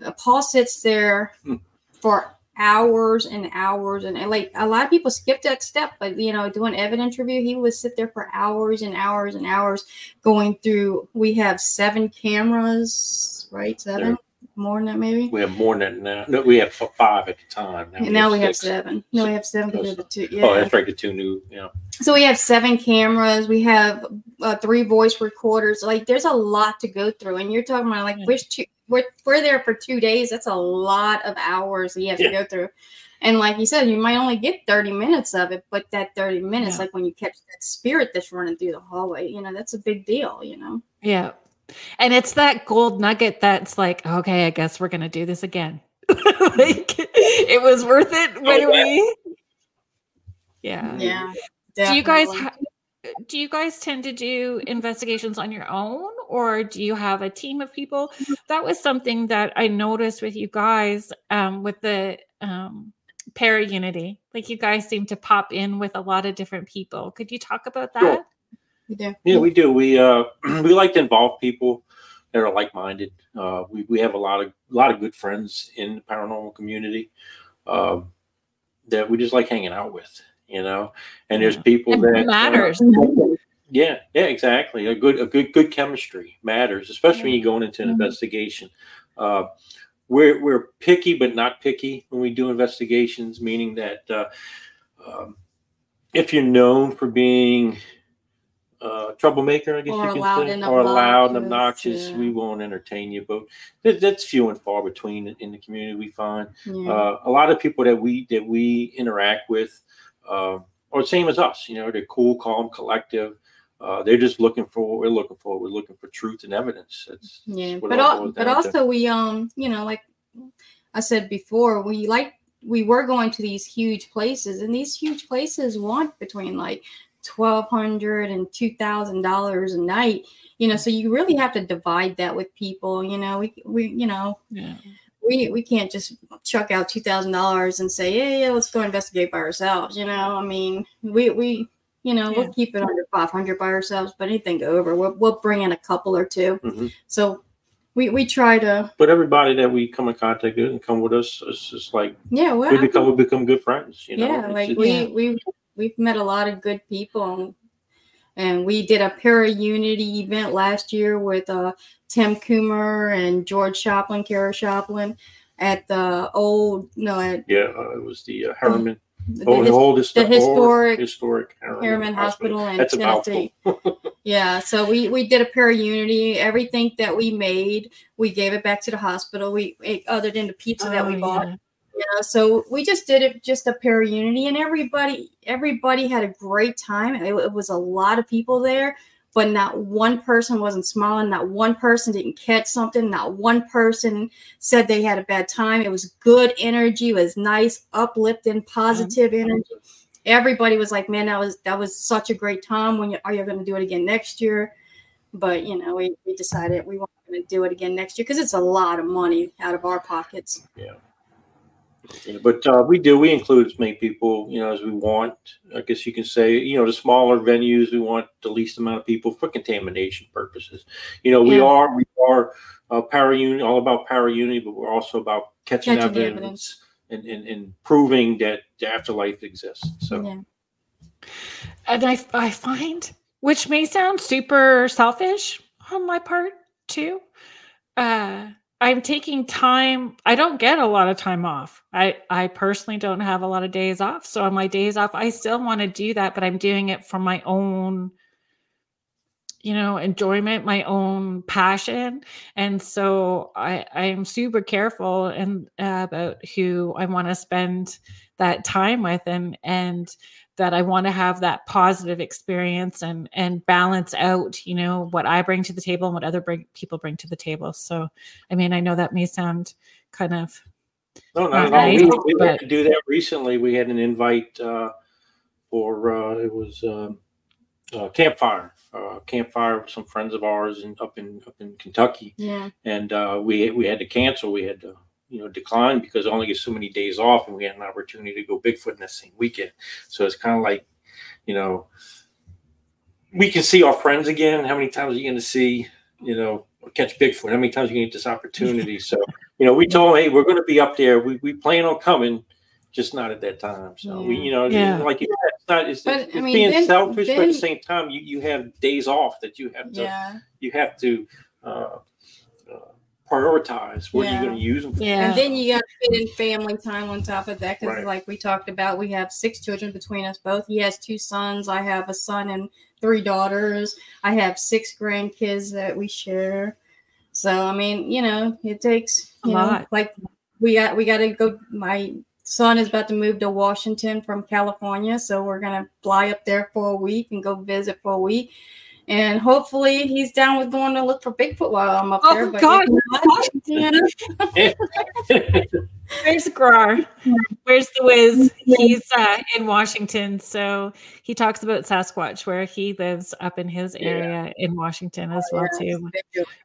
uh, Paul sits there hmm. for hours and hours and, and, like a lot of people skip that step but you know doing evidence review he would sit there for hours and hours and hours going through we have seven cameras right? Seven? Yeah. more than that maybe? We have more than that. No we have five at the time. Now, we, now have, we have seven. No we have seven because the two yeah. oh that's right the two new yeah. So we have seven cameras. We have uh, three voice recorders. Like there's a lot to go through and you're talking about like which two we're, we're there for two days. That's a lot of hours he has yeah. to go through. And like you said, you might only get 30 minutes of it, but that 30 minutes, yeah. like when you catch that spirit that's running through the hallway, you know, that's a big deal, you know? Yeah. And it's that gold nugget that's like, okay, I guess we're going to do this again. <laughs> like it was worth it when oh, we. Yeah. Yeah. Definitely. Do you guys ha- do you guys tend to do investigations on your own or do you have a team of people? That was something that i noticed with you guys um, with the um, para unity like you guys seem to pop in with a lot of different people. Could you talk about that? Sure. yeah. yeah we do. We uh <clears throat> we like to involve people that are like-minded. Uh we, we have a lot of a lot of good friends in the paranormal community um that we just like hanging out with you know. And there's people it that uh, matters. Uh, <laughs> yeah, yeah, exactly. A good, a good, good chemistry matters, especially when you're going into an mm-hmm. investigation. Uh, we're we're picky but not picky when we do investigations, meaning that uh, um, if you're known for being uh, troublemaker, I guess or you can say, or loud and obnoxious, yeah. we won't entertain you. But that, that's few and far between in the community. We find yeah. uh, a lot of people that we that we interact with uh, are the same as us. You know, they're cool, calm, collective. Uh, they're just looking for what we're looking for. We're looking for truth and evidence. That's, yeah, but all, but also to. we um you know like I said before we like we were going to these huge places and these huge places want between like twelve hundred and two thousand dollars a night. You know, so you really have to divide that with people. You know, we we you know. Yeah we we can't just chuck out two thousand dollars and say, yeah, yeah, let's go investigate by ourselves. You know, I mean, we we you know, yeah. we'll keep it under 500 by ourselves, but anything over, we'll, we'll bring in a couple or 2 mm-hmm. So we, we try to. But everybody that we come in contact with and come with us, it's just like yeah, well, we become we become good friends. You know? Yeah, like we yeah. we we've met a lot of good people, and we did a para unity event last year with uh, Tim Coomer and George Schopplein, Kara Schopplein, at the old no at yeah, uh, it was the uh, Harriman the, oh, his, old, the historic historic Harriman Hospital, Hospital in That's Tennessee. <laughs> yeah, so we we did a para unity. Everything that we made, we gave it back to the hospital. We other than the pizza oh, that we oh, bought. Yeah. You know, so we just did it just a para unity, and everybody everybody had a great time. It, it was a lot of people there but not one person wasn't smiling. Not one person didn't catch something. Not one person said they had a bad time. It was good energy. It was nice, uplifting, positive mm-hmm. energy. Everybody was like, "Man, that was that was such a great time. When you, are you going to do it again next year?" But you know, we, we decided we weren't going to do it again next year because it's a lot of money out of our pockets. Yeah. But uh, we do. We include as many people, you know, as we want. I guess you can say, you know, the smaller venues, we want the least amount of people for contamination purposes. You know, we yeah. are we are uh, para unity, all about para unity, but we're also about catching, catching evidence, evidence. And, and, and proving that the afterlife exists. So, yeah. and I I find, which may sound super selfish on my part too. Uh, I'm taking time. I don't get a lot of time off. I I personally don't have a lot of days off. So on my days off, I still want to do that, but I'm doing it for my own you know enjoyment my own passion and so i i'm super careful and uh, about who i want to spend that time with and and that I want to have that positive experience and and balance out, you know, what I bring to the table and what other bring, people bring to the table. So, I mean, I know that may sound kind of no, not, not nice, we, we but... had to do that recently. We had an invite uh, for uh, it was um, uh, campfire, uh, campfire with some friends of ours and up in up in Kentucky. Yeah, and uh, we we had to cancel. We had to you know decline because I only get so many days off, and we had an opportunity to go Bigfoot in that same weekend. So it's kind of like, you know, we can see our friends again. How many times are you going to see, you know, catch Bigfoot? How many times are you going to get this opportunity? <laughs> so you know, we told them, hey, we're going to be up there. We we plan on coming. Just not at that time. So yeah. we, you know, yeah. like you said, it's not it's, but, it's, I mean, being then, selfish, then, but at the same time, you, you have days off that you have to yeah. you have to uh, prioritize what yeah. you're going to use them for. Yeah. And then you got to fit in family time on top of that. Because, right. like we talked about, we have six children between us both. He has two sons. I have a son and three daughters. I have six grandkids that we share. So, I mean, you know, it takes, you a know, lot. like we got, we got to go. My son is about to move to Washington from California. So, we're going to fly up there for a week and go visit for a week and hopefully he's down with going to look for Bigfoot while I'm up oh, there. But God, <laughs> Where's Grar? Where's the whiz? He's uh, in Washington, so he talks about Sasquatch, where he lives up in his area yeah. in Washington as well too.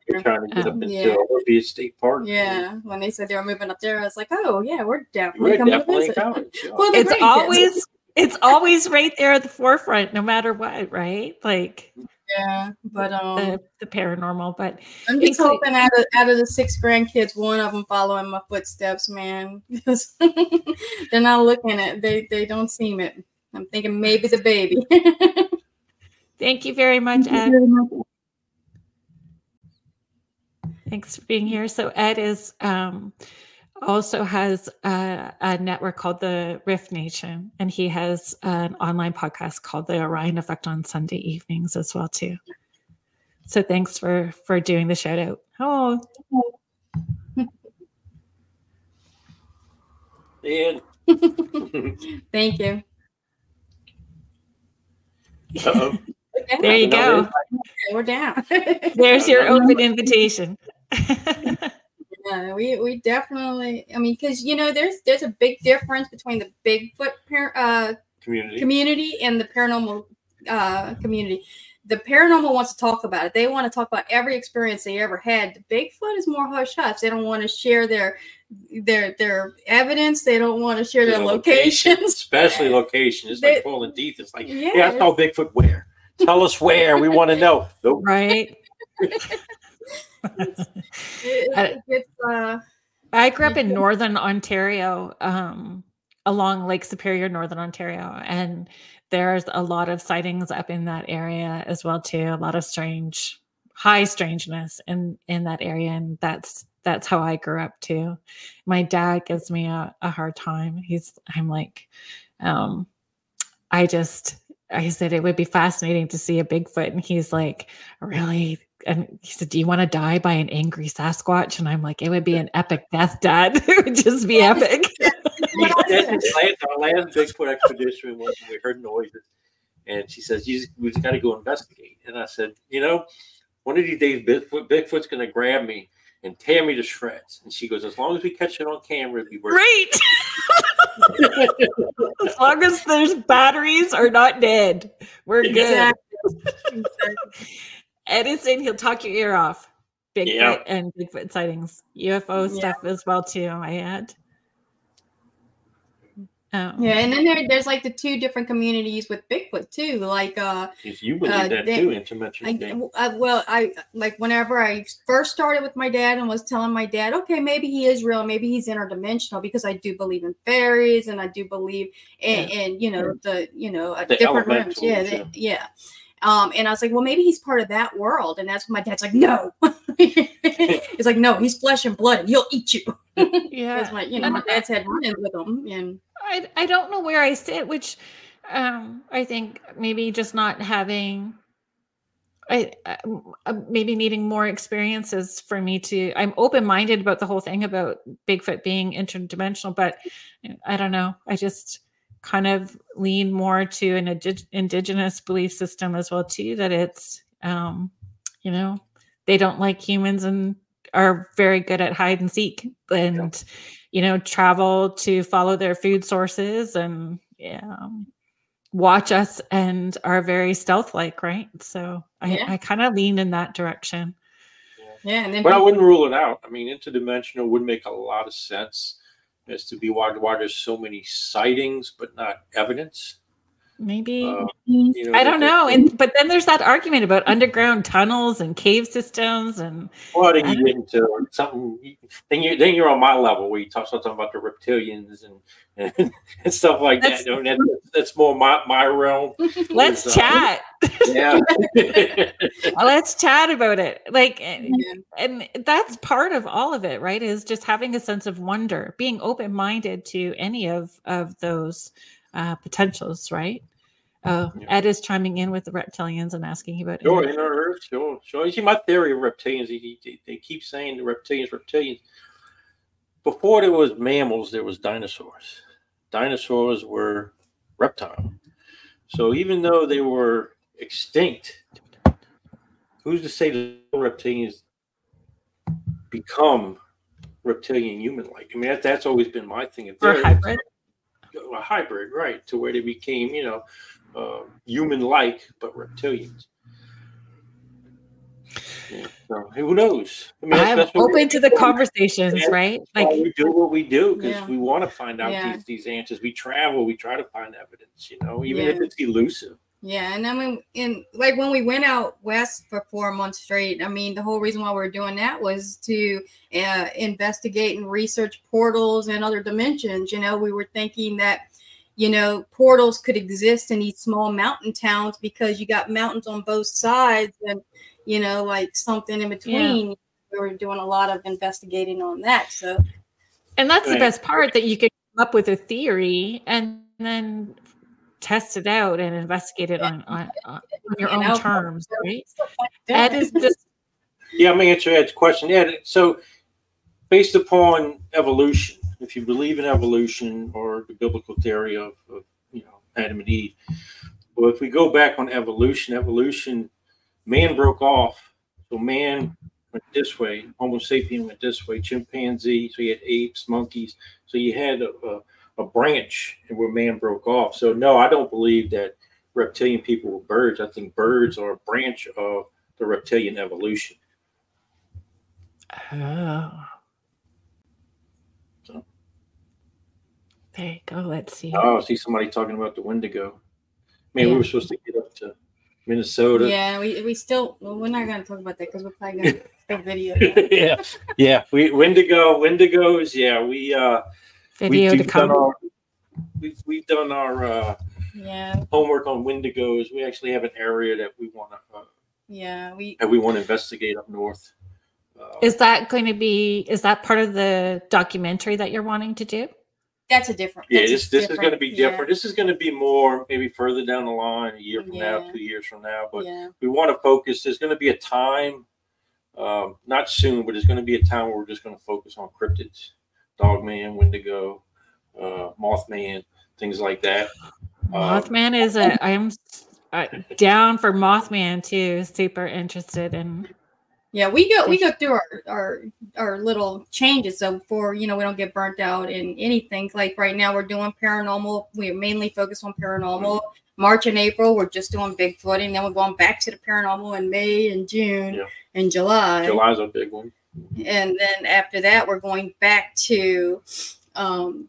You're trying to get um, up into yeah. Olympia State Park. Yeah, when they said they were moving up there, I was like, oh yeah, we're definitely we're coming definitely to visit. <laughs> well, it's always it's always right there at the forefront, no matter what, right? Like yeah, but um, the, the paranormal. But I'm just hoping out of out of the six grandkids, one of them following my footsteps, man. <laughs> they're not looking at they they don't seem it. I'm thinking maybe the baby. <laughs> Thank you very much, Ed. Thanks for being here. So Ed is um, also has a, a, network called the Rift Nation, and he has an online podcast called the Orion Effect on Sunday evenings as well too. So thanks for for doing the shout out. Oh. And <laughs> thank you. Uh-oh. There you go. Okay, we're down. There's your <laughs> open invitation. <laughs> yeah, we we definitely. I mean, because you know, there's there's a big difference between the Bigfoot uh, community community and the paranormal uh, community. The paranormal wants to talk about it. They want to talk about every experience they ever had. The Bigfoot is more hush hush. They don't want to share their their their evidence. They don't want to share their, their locations, location, especially <laughs> location. It's they, like pulling teeth. It's like, yes. yeah, I saw Bigfoot where. Tell us where. We want to know. <laughs> Nope. Right. <laughs> <laughs> it, it's, uh, I grew up in northern Ontario, um, along Lake Superior, northern Ontario, and there's a lot of sightings up in that area as well too. A lot of strange, high strangeness in in that area, and that's that's how I grew up too. My dad gives me a, a hard time. He's I'm like, um, I just I said it would be fascinating to see a Bigfoot, and he's like, really? And he said, "Do you want to die by an angry Sasquatch?" And I'm like, "It would be an epic death, Dad. <laughs> it would just be epic." <laughs> our last Bigfoot expedition was we heard noises, and she says, "You we got to go investigate." And I said, "You know, one of these days, Bigfoot, Bigfoot's going to grab me." And tear me to shreds. And she goes, as long as we catch it on camera, we work. Great. <laughs> as long as those batteries are not dead, we're good. Exactly. Edison, he'll talk your ear off. Bigfoot yeah. and Bigfoot sightings, UFO yeah. stuff as well too. I add. Oh. Yeah, and then there, there's like the two different communities with Bigfoot too. Like, uh, if you believe uh, that they, too, interdimensional. I, I, well, I like whenever I first started with my dad and was telling my dad, okay, maybe he is real, maybe he's interdimensional, because I do believe in fairies and I do believe in, yeah. in you know the you know uh, the different rooms. Yeah, they, yeah. Um, and I was like, well, maybe he's part of that world. And that's when my dad's like, no. <laughs> he's like, no, he's flesh and blood. And he'll eat you. <laughs> yeah. my, you know, my dad's had run-ins with him. And I, I don't know where I sit, which um, I think maybe just not having I uh, maybe needing more experiences for me to. I'm open minded about the whole thing about Bigfoot being interdimensional, but I don't know. I just kind of lean more to an indigenous belief system as well too that it's um you know they don't like humans and are very good at hide and seek and yeah. you know travel to follow their food sources and yeah, watch us and are very stealth like right so i, yeah. I kind of lean in that direction yeah, yeah but i wouldn't rule it out i mean interdimensional would make a lot of sense as to be why, why there's so many sightings but not evidence. Maybe uh, you know, I don't know. And but then there's that argument about underground tunnels and cave systems and well, then you get into something. Then you then you're on my level where you talk something about the reptilians and and, <laughs> and stuff like that's, that. That's, that's more my my realm. <laughs> Let's uh, chat. Yeah, <laughs> let's chat about it. Like, and, and that's part of all of it, right? Is just having a sense of wonder, being open minded to any of of those uh, potentials, right? Oh, <laughs> yeah. Ed is chiming in with the reptilians and asking about. Sure, inner Earth, sure, sure. You see, my theory of reptilians, they, they keep saying the reptilians, reptilians. Before there was mammals, there was dinosaurs. Dinosaurs were reptile. So even though they were extinct, who's to say the reptilians become reptilian human-like? I mean, that, that's always been my thing. Or hybrid. A hybrid, right? To where they became, you know, uh, human-like but reptilians. Yeah, so who knows? I mean, I'm open to the conversations, right? Like we do what we do because yeah. we want to find out yeah. these these answers. We travel, we try to find evidence, you know, even if it's elusive. Yeah, and I mean, in like when we went out west for four months straight, I mean, the whole reason why we are doing that was to uh, investigate and research portals and other dimensions. You know, we were thinking that you know, portals could exist in these small mountain towns because you got mountains on both sides and, you know, like something in between. Yeah. we were doing a lot of investigating on that. So, and that's right. the best part that you can come up with a theory and then test it out and investigate it on on, on your own terms, right? That is just yeah. I'm gonna answer Ed's question. Yeah, so based upon evolution, if you believe in evolution or the biblical theory of, of you know Adam and Eve, well, if we go back on evolution, evolution, man broke off. So man went this way, Homo sapien went this way, chimpanzee. So you had apes, monkeys. So you had a, a a branch and where man broke off. So no, I don't believe that reptilian people were birds. I think birds are a branch of the reptilian evolution. Oh. So. There you go. Let's see. Oh, I see somebody talking about the Wendigo. Man, yeah. we were supposed to get up to Minnesota. Yeah, we, we still well, we're not going to talk about that because we're probably going <laughs> to video. <laughs> yeah, yeah. We Wendigo, Wendigos. Yeah, we uh video we, to come. Our, we've, we've done our uh, yeah homework on Wendigos. We actually have an area that we want to uh, yeah we that we want to investigate up north. Uh, is that going to be? Is that part of the documentary that you're wanting to do? That's a different. Yeah, this this is going to be different. Yeah. This is going to be more maybe further down the line, a year from yeah. now, two years from now. But yeah. we want to focus. There's going to be a time, um, not soon, but there's going to be a time where we're just going to focus on cryptids. Dogman, Wendigo, uh, Mothman, things like that. Mothman um, is a. I'm uh, down for Mothman too. Super interested in. Yeah, we go we go through our our our little changes. So for you know we don't get burnt out in anything. Like right now we're doing paranormal. We're mainly focused on paranormal. March and April we're just doing Bigfoot, and then we're going back to the paranormal in May and June yeah. and July. July's a big one and then after that we're going back to um,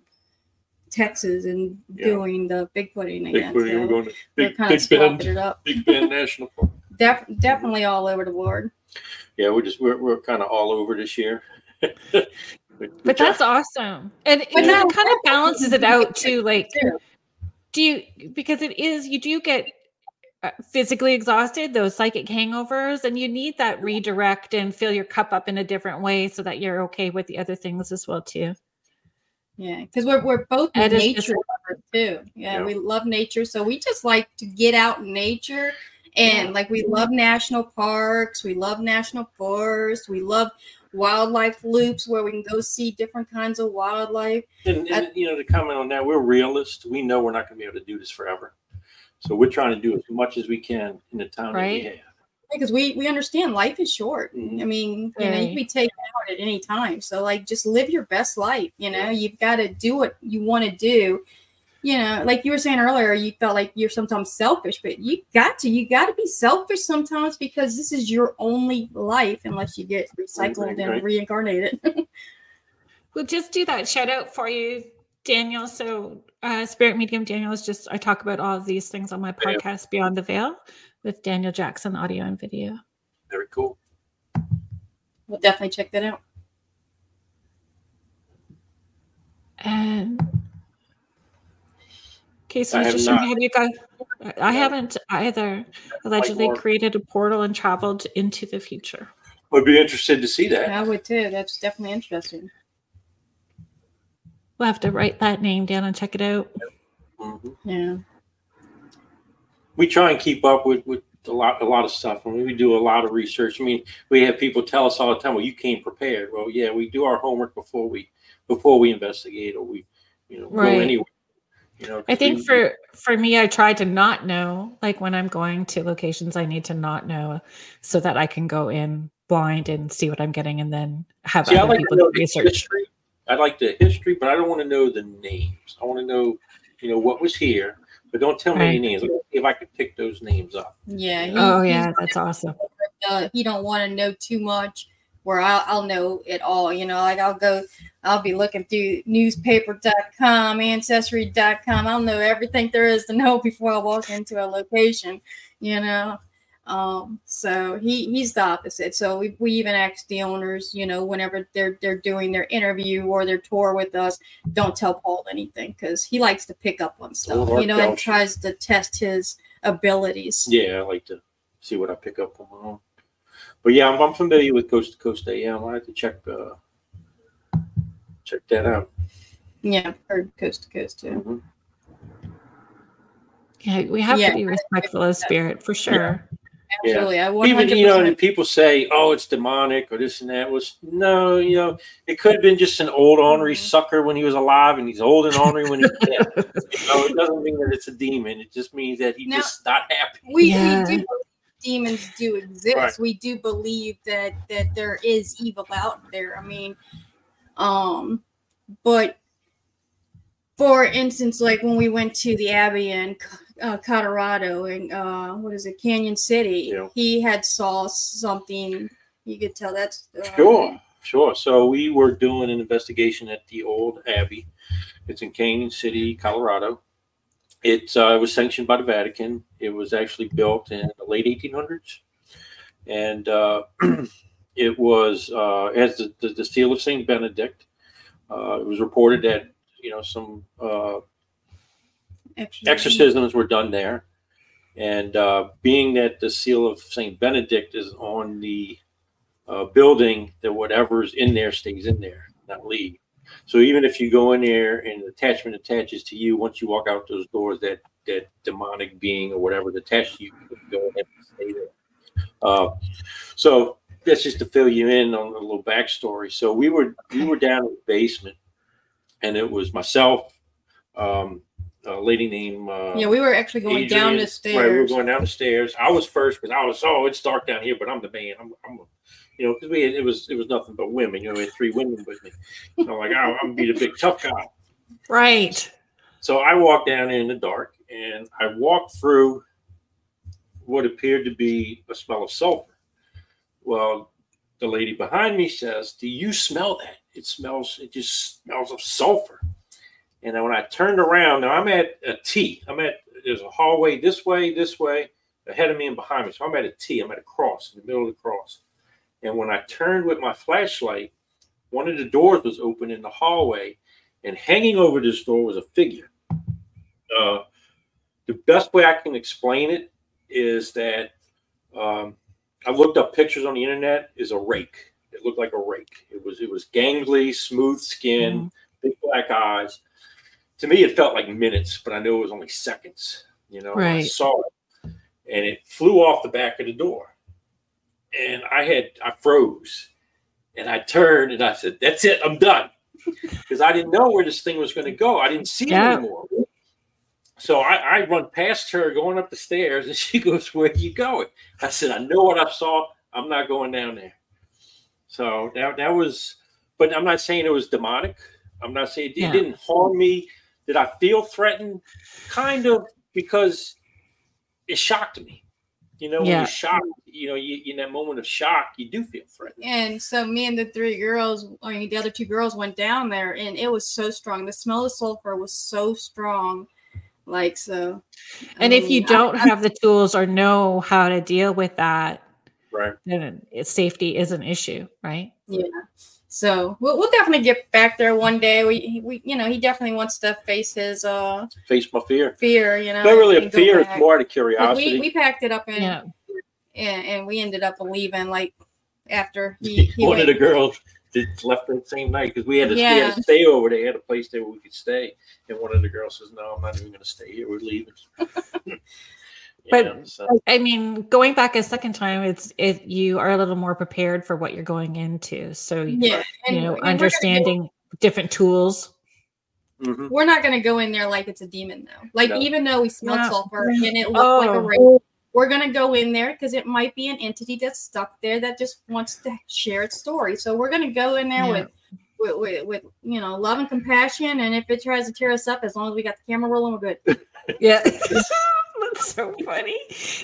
Texas and yeah. doing the Bigfooting again. Bigfooting, so we're going to Big, Big Bend. Big Bend National <laughs> Park. Def, definitely all over the board. Yeah, we're just we're, we're kind of all over this year. <laughs> but that's awesome, and, and that kind of balances it out too. Like, do you because it is you do get uh, physically exhausted, those psychic hangovers, and you need that redirect and fill your cup up in a different way so that you're okay with the other things as well too. Yeah, because we're we're both Ed nature lovers too. Yeah, yeah, we love nature, so we just like to get out in nature, and yeah. like we love national parks, we love national forests, we love wildlife loops where we can go see different kinds of wildlife. And, and you know, to comment on that, we're realists. We know we're not going to be able to do this forever. So we're trying to do as much as we can in the time right. that we have. Because we we understand life is short. Mm-hmm. I mean, you know, you can be taken out at any time. So like, just live your best life. You know, you've got to do what you want to do. You know, like you were saying earlier, you felt like you're sometimes selfish, but you got to you got to be selfish sometimes because this is your only life unless you get recycled right, right, and reincarnated. <laughs> we'll just do that shout out for you Daniel. So, uh, Spirit Medium Daniel is just, I talk about all of these things on my podcast, Beyond the Veil, with Daniel Jackson, audio and video. Very cool. We'll definitely check that out. And Casey was just have you guys, I haven't either allegedly like created a portal and traveled into the future. Would be interested to see that. I would too. That's definitely interesting. We'll have to write that name down and check it out. Mm-hmm. Yeah. We try and keep up with, with a lot a lot of stuff. I mean, we do a lot of research. I mean, we have people tell us all the time, "Well, you came prepared." Well, yeah, we do our homework before we before we investigate or we, you know, right. go anywhere. You know, I think for for me, I try to not know. Like when I'm going to locations, I need to not know so that I can go in blind and see what I'm getting, and then have see, other like people do research. History I like the history, but I don't want to know the names. I want to know, you know, what was here, but don't tell me any names. If I could pick those names up. Yeah. He, oh yeah, that's awesome. Uh, he don't want to know too much, where I'll, I'll know it all. You know, like I'll go, I'll be looking through newspaper.com, ancestry.com. I'll know everything there is to know <laughs> before I walk into a location. You know. Um, so he he's the opposite. So we, we even ask the owners, you know, whenever they're they're doing their interview or their tour with us, don't tell Paul anything because he likes to pick up on stuff, you know, and tries to test his abilities. Yeah, I like to see what I pick up on my own. But yeah, I'm, I'm, familiar with Coast to Coast AM. I have to check uh, check that out. Yeah, I've heard Coast to Coast too. Mm-hmm. Yeah, we have yeah. to be respectful of spirit for sure. Yeah. Absolutely. Yeah. I Even you know, people say, "Oh, it's demonic" or this and that. Was no, you know, it could have been just an old ornery mm-hmm. sucker when he was alive, and he's old and ornery when he's dead. <laughs> you know, it doesn't mean that it's a demon. It just means that he's now, just not happy. We, yeah. we do demons do exist. Right. We do believe that that there is evil out there. I mean, um, but for instance, like when we went to the Abbey in uh, Colorado and uh, what is it, Cañon City, yeah. he had saw something. You could tell that's uh, sure, sure. So we were doing an investigation at the old Abbey. It's in Cañon City, Colorado. It uh, was sanctioned by the Vatican. It was actually built in the late 1800s, and uh, <clears throat> it was uh, as the, the, the, seal of Saint Benedict. Uh, it was reported that you know some uh, exorcisms were done there, and uh, being that the seal of Saint Benedict is on the building, that whatever's in there stays in there, not leave. So even if you go in there and the attachment attaches to you, once you walk out those doors, that that demonic being or whatever attached to you, you go ahead and stay there. Uh, so that's just to fill you in on a little backstory. So we were we were down in the basement, and it was myself, um, a lady named uh, yeah. We were actually going Adrian, down the stairs. Right, we were going down the stairs. I was first because I was oh it's dark down here, but I'm the man. I'm, I'm you know, because we had, it was it was nothing but women. You know, we had three women with me. So I'm like, oh, I'm gonna be the big tough guy. Right. So I walked down in the dark, and I walked through what appeared to be a smell of sulfur. Well, the lady behind me says, "Do you smell that? It smells. It just smells of sulfur." And then when I turned around, now I'm at a T. I'm at there's a hallway this way, this way, ahead of me and behind me. So I'm at a T. I'm at a cross in the middle of the cross. And when I turned with my flashlight, one of the doors was open in the hallway, and hanging over this door was a figure. Uh, the best way I can explain it is that um, I looked up pictures on the internet. Is a rake. It looked like a rake. It was it was gangly, smooth skin, mm-hmm. big black eyes. To me, it felt like minutes, but I knew it was only seconds. You know, right. I saw it, and it flew off the back of the door and I had I froze, and I turned and I said, "That's it, I'm done," <laughs> because I didn't know where this thing was going to go. I didn't see yeah. it anymore. So I, I, run past her going up the stairs, and <laughs> she goes, "Where are you going?" I said, "I know what I saw. I'm not going down there." So that that was, but I'm not saying it was demonic. I'm not saying it, yeah. didn't harm me. Did I feel threatened? Kind of, because it shocked me. You know, when yeah. you're shocked, you know, you, in that moment of shock, you do feel threatened. And so me and the three girls, I mean, the other two girls went down there and it was so strong. The smell of sulfur was so strong. Like, so. And if you don't I, have the tools or know how to deal with that, right, then safety is an issue, right? Yeah. So we'll, we'll definitely get back there one day. We, we, you know, he definitely wants to face his uh face my fear. Fear, you know. Not really a fear; it's more out of curiosity. We, we packed it up and, yeah. and and we ended up leaving like after he, <laughs> he one went. of the girls just left the same night because we had to, yeah. we had to stay over. They had a place there where we could stay, and one of the girls says, "No, I'm not even going to stay here. We're leaving." <laughs> but so. I mean, going back a second time, it's it you are a little more prepared for what you're going into. So yeah, you know, understanding different tools. Mm-hmm. We're not going to go in there like it's a demon, though. Like no. even though we smell no. sulfur and it looked oh. like a oh. ring, we're going to go in there because it might be an entity that's stuck there that just wants to share its story. So we're going to go in there yeah. with, with, with with you know love and compassion. And if it tries to tear us up, as long as we got the camera rolling, we're good. yeah. <laughs> <laughs> That's <laughs> so funny.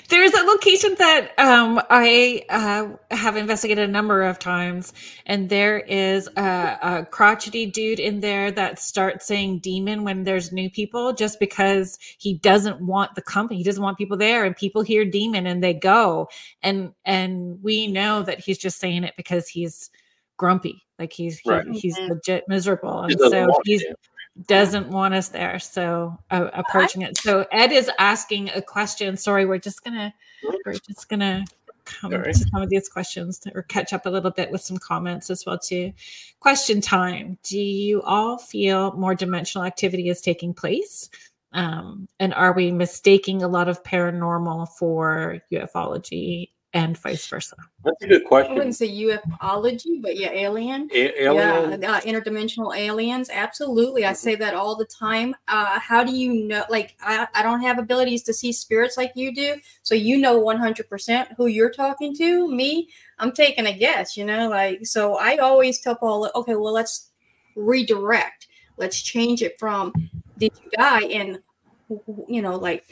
There's a location that um, I uh, have investigated a number of times, and there is a, a, crotchety dude in there that starts saying demon when there's new people just because he doesn't want the company. He doesn't want people there, and people hear demon and they go. And and we know that he's just saying it because he's grumpy, like he's right. he, he's mm-hmm. legit miserable, and so he's doesn't want us there. So uh, approaching it. So Ed is asking a question. Sorry, we're just gonna we're just gonna come right. to some of these questions or catch up a little bit with some comments as well too. Question time: Do you all feel more dimensional activity is taking place? Um, and are we mistaking a lot of paranormal for ufology and vice versa? That's a good question. I wouldn't say ufology, but yeah, alien. A- alien. Yeah, uh, interdimensional aliens. Absolutely. I say that all the time. Uh, how do you know? Like, I, I don't have abilities to see spirits like you do. So you know 100% who you're talking to. Me, I'm taking a guess, you know? Like, so I always tell Paul, okay, well, let's redirect. Let's change it from did you die and you know like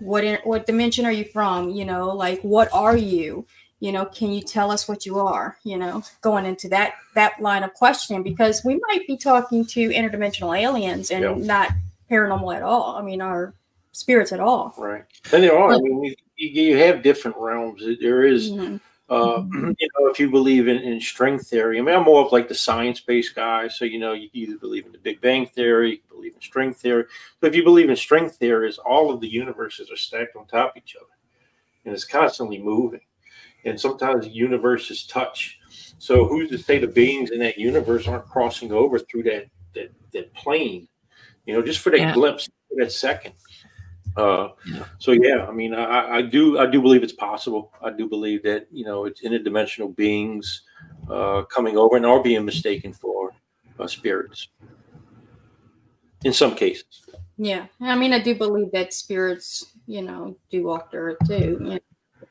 what in, what dimension are you from you know like what are you? You know can you tell us what you are you know going into that that line of questioning? Because we might be talking to interdimensional aliens and yeah. not paranormal at all i mean our spirits at all. Right. And there are i mean you, you have different realms. There is, mm-hmm. Uh, <clears throat> you know, if you believe in, in string theory, I mean, I'm more of like the science based guy. So, you know, you either believe in the Big Bang theory, you believe in string theory. So, if you believe in string theory, is all of the universes are stacked on top of each other and it's constantly moving. And sometimes universes touch. So, who's to say the beings in that universe aren't crossing over through that that, that plane, you know, just for that yeah. glimpse, for that second? Uh, so yeah, I mean, I, I, do I do believe it's possible. I do believe that you know it's interdimensional beings uh, coming over and are being mistaken for uh, spirits in some cases. Yeah, I mean, I do believe that spirits, you know, do walk the earth too, you know,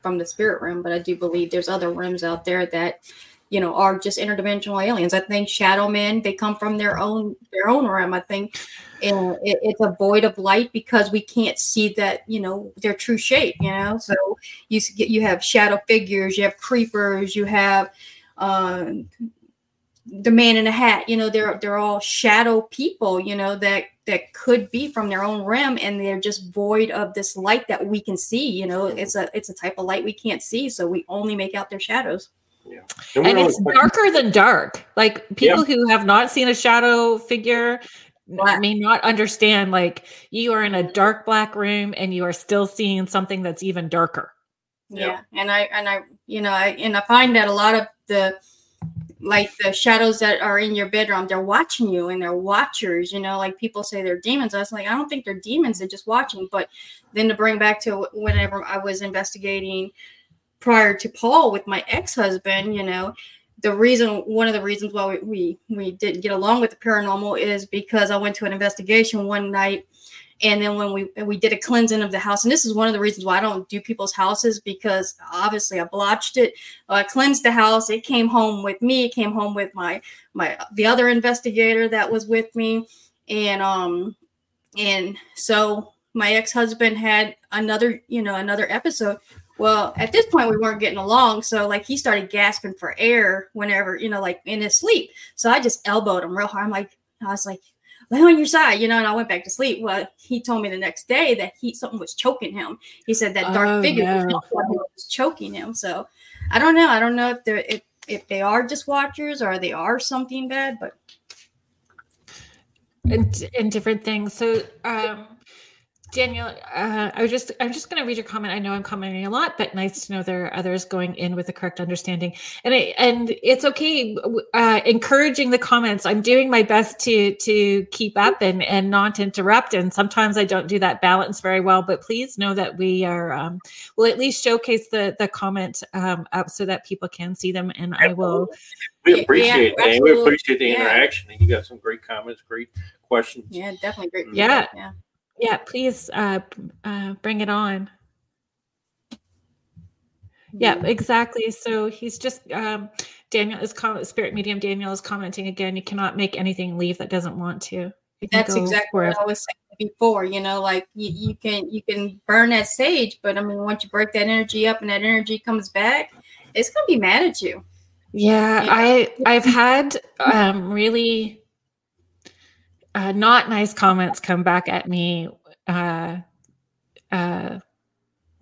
from the spirit realm. But I do believe there's other realms out there that you know are just interdimensional aliens i think shadow men they come from their own their own realm i think and it, it's a void of light because we can't see that you know their true shape you know so you get you have shadow figures you have creepers you have um the man in a hat you know they're they're all shadow people you know that that could be from their own realm and they're just void of this light that we can see you know it's a it's a type of light we can't see so we only make out their shadows yeah. And, and it's darker than dark. Like people yeah. who have not seen a shadow figure black. may not understand like you are in a dark black room and you are still seeing something that's even darker. Yeah. yeah. And I and I you know, I and I find that a lot of the like the shadows that are in your bedroom, they're watching you and they're watchers, you know, like people say they're demons. I was like, I don't think they're demons, they're just watching. But then to bring back to whenever I was investigating prior to Paul with my ex-husband, you know, the reason one of the reasons why we, we we didn't get along with the paranormal is because I went to an investigation one night and then when we we did a cleansing of the house and this is one of the reasons why I don't do people's houses because obviously I blotched it I cleansed the house it came home with me it came home with my my the other investigator that was with me and um and so my ex-husband had another you know another episode well, at this point, we weren't getting along. So, like, he started gasping for air whenever, you know, like in his sleep. So I just elbowed him real hard. I'm like, I was like, lay on your side, you know, and I went back to sleep. Well, he told me the next day that he something was choking him. He said that dark oh, figure no. was choking him. So I don't know. I don't know if they're if, if they are just watchers or they are something bad, but and, and different things. So um Daniel, uh, I was just I'm just going to read your comment. I know I'm commenting a lot, but nice to know there are others going in with the correct understanding. And I, and it's okay uh, encouraging the comments. I'm doing my best to to keep up and and not interrupt. And sometimes I don't do that balance very well. But please know that we are um, will at least showcase the the comment um, up so that people can see them. And I will. We appreciate yeah, that. We appreciate the yeah. And You got some great comments, great questions. Yeah, definitely great. Yeah. yeah. Yeah, please uh, uh, bring it on. Yeah, exactly. So he's just um, Daniel is comment spirit medium. Daniel is commenting again. You cannot make anything leave that doesn't want to. That's exactly wherever. what I was saying before. You know, like you, you can you can burn that sage, but I mean, once you break that energy up and that energy comes back, it's gonna be mad at you. Yeah, you know? I I've had um, really uh, not nice comments come back at me uh, uh,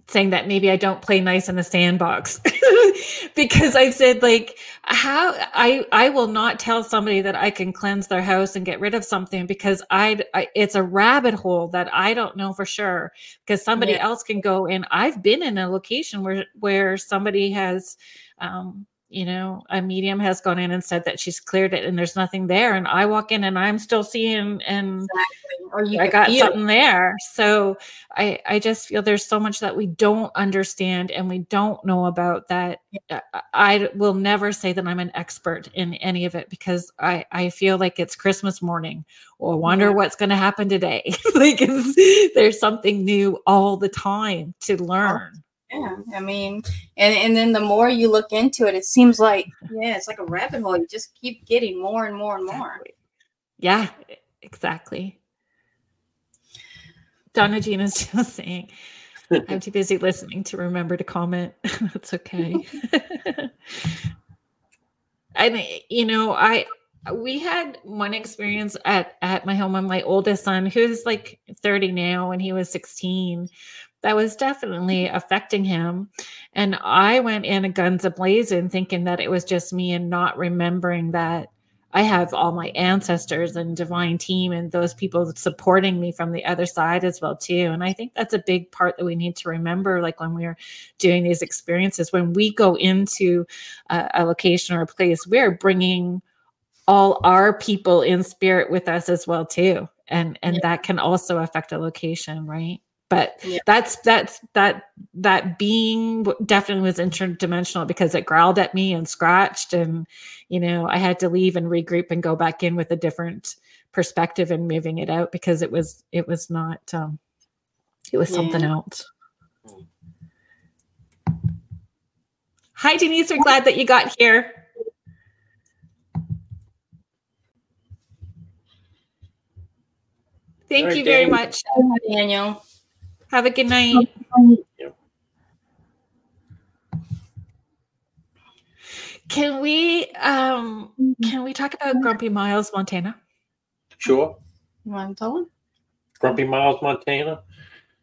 saying that maybe I don't play nice in the sandbox <laughs> because I've said like how I I will not tell somebody that I can cleanse their house and get rid of something because I, I it's a rabbit hole that I don't know for sure because somebody yeah. else can go and I've been in a location where where somebody has um you know, a medium has gone in and said that she's cleared it and there's nothing there. And I walk in and I'm still seeing and exactly. or you I got something there. So I I just feel there's so much that we don't understand and we don't know about that. Yeah. Uh, I will never say that I'm an expert in any of it because I I feel like it's Christmas morning or wonder yeah. what's going to happen today. <laughs> like there's something new all the time to learn. Yeah, I mean, and and then the more you look into it, it seems like yeah, it's like a rabbit hole. You just keep getting more and more and more. Yeah, exactly. Donna Jean is <laughs> just saying, I'm too busy listening to remember to comment. <laughs> That's okay. <laughs> and you know, I we had one experience at at my home on my oldest son, who's like 30 now, and he was 16 that was definitely mm-hmm. affecting him. And I went in a guns ablazing thinking that it was just me and not remembering that I have all my ancestors and divine team and those people supporting me from the other side as well too. And I think that's a big part that we need to remember like when we're doing these experiences when we go into a, a location or a place we're bringing all our people in spirit with us as well too. And and yeah. that can also affect a location, right? But yeah. that's that's that that being definitely was interdimensional because it growled at me and scratched and you know i had to leave and regroup and go back in with a different perspective and moving it out because it was it was not um it was yeah. something else hi denise we're glad that you got here Thank you very much. Daniel. Have a good night. Can we um can we talk about Grumpy Miles, Montana? Sure. You want to tell him? Grumpy Miles, Montana.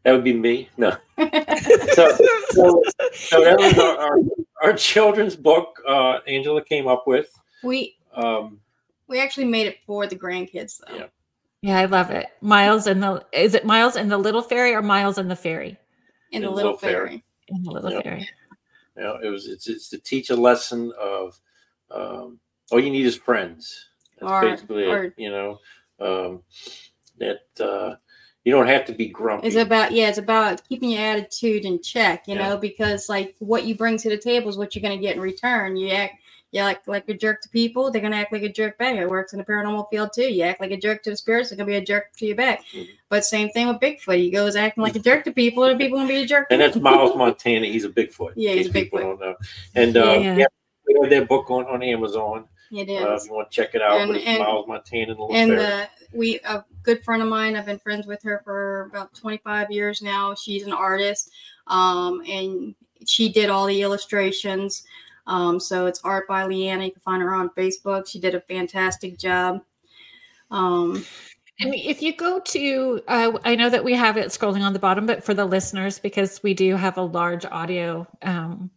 That would be me. No. <laughs> so, so, so, that was our, our, our children's book. Uh, Angela came up with. We um, we actually made it for the grandkids though. Yeah. Yeah, I love it. Miles and the is it Miles and the Little Fairy or Miles and the Fairy? In the Little, Fairy. Fairy. In the Little Fairy. Yeah, it was it's it's to teach a lesson of um, all you need is friends. That's or, basically or, it. You know um, that uh, you don't have to be grumpy. It's about yeah, it's about keeping your attitude in check. You yeah. know, because like what you bring to the table is what you're going to get in return. You act you act like a jerk to people, they're gonna act like a jerk back. It works in the paranormal field too. You act like a jerk to the spirits, they're gonna be a jerk to you back. Mm-hmm. But same thing with Bigfoot. He goes acting like a jerk to people, and people gonna be a jerk. And that's Miles <laughs> Montana. He's a Bigfoot. Yeah, he's a Bigfoot. Don't know. And uh, yeah. yeah, we have that book on on Amazon. It is. Uh, if you want to check it out, and, and Miles Montana. And, and uh, we a good friend of mine. I've been friends with her for about 25 years now. She's an artist, um, and she did all the illustrations. Um, so it's art by Leanna. You can find her on Facebook. She did a fantastic job. Um, and if you go to, uh, I know that we have it scrolling on the bottom, but for the listeners, because we do have a large audio um,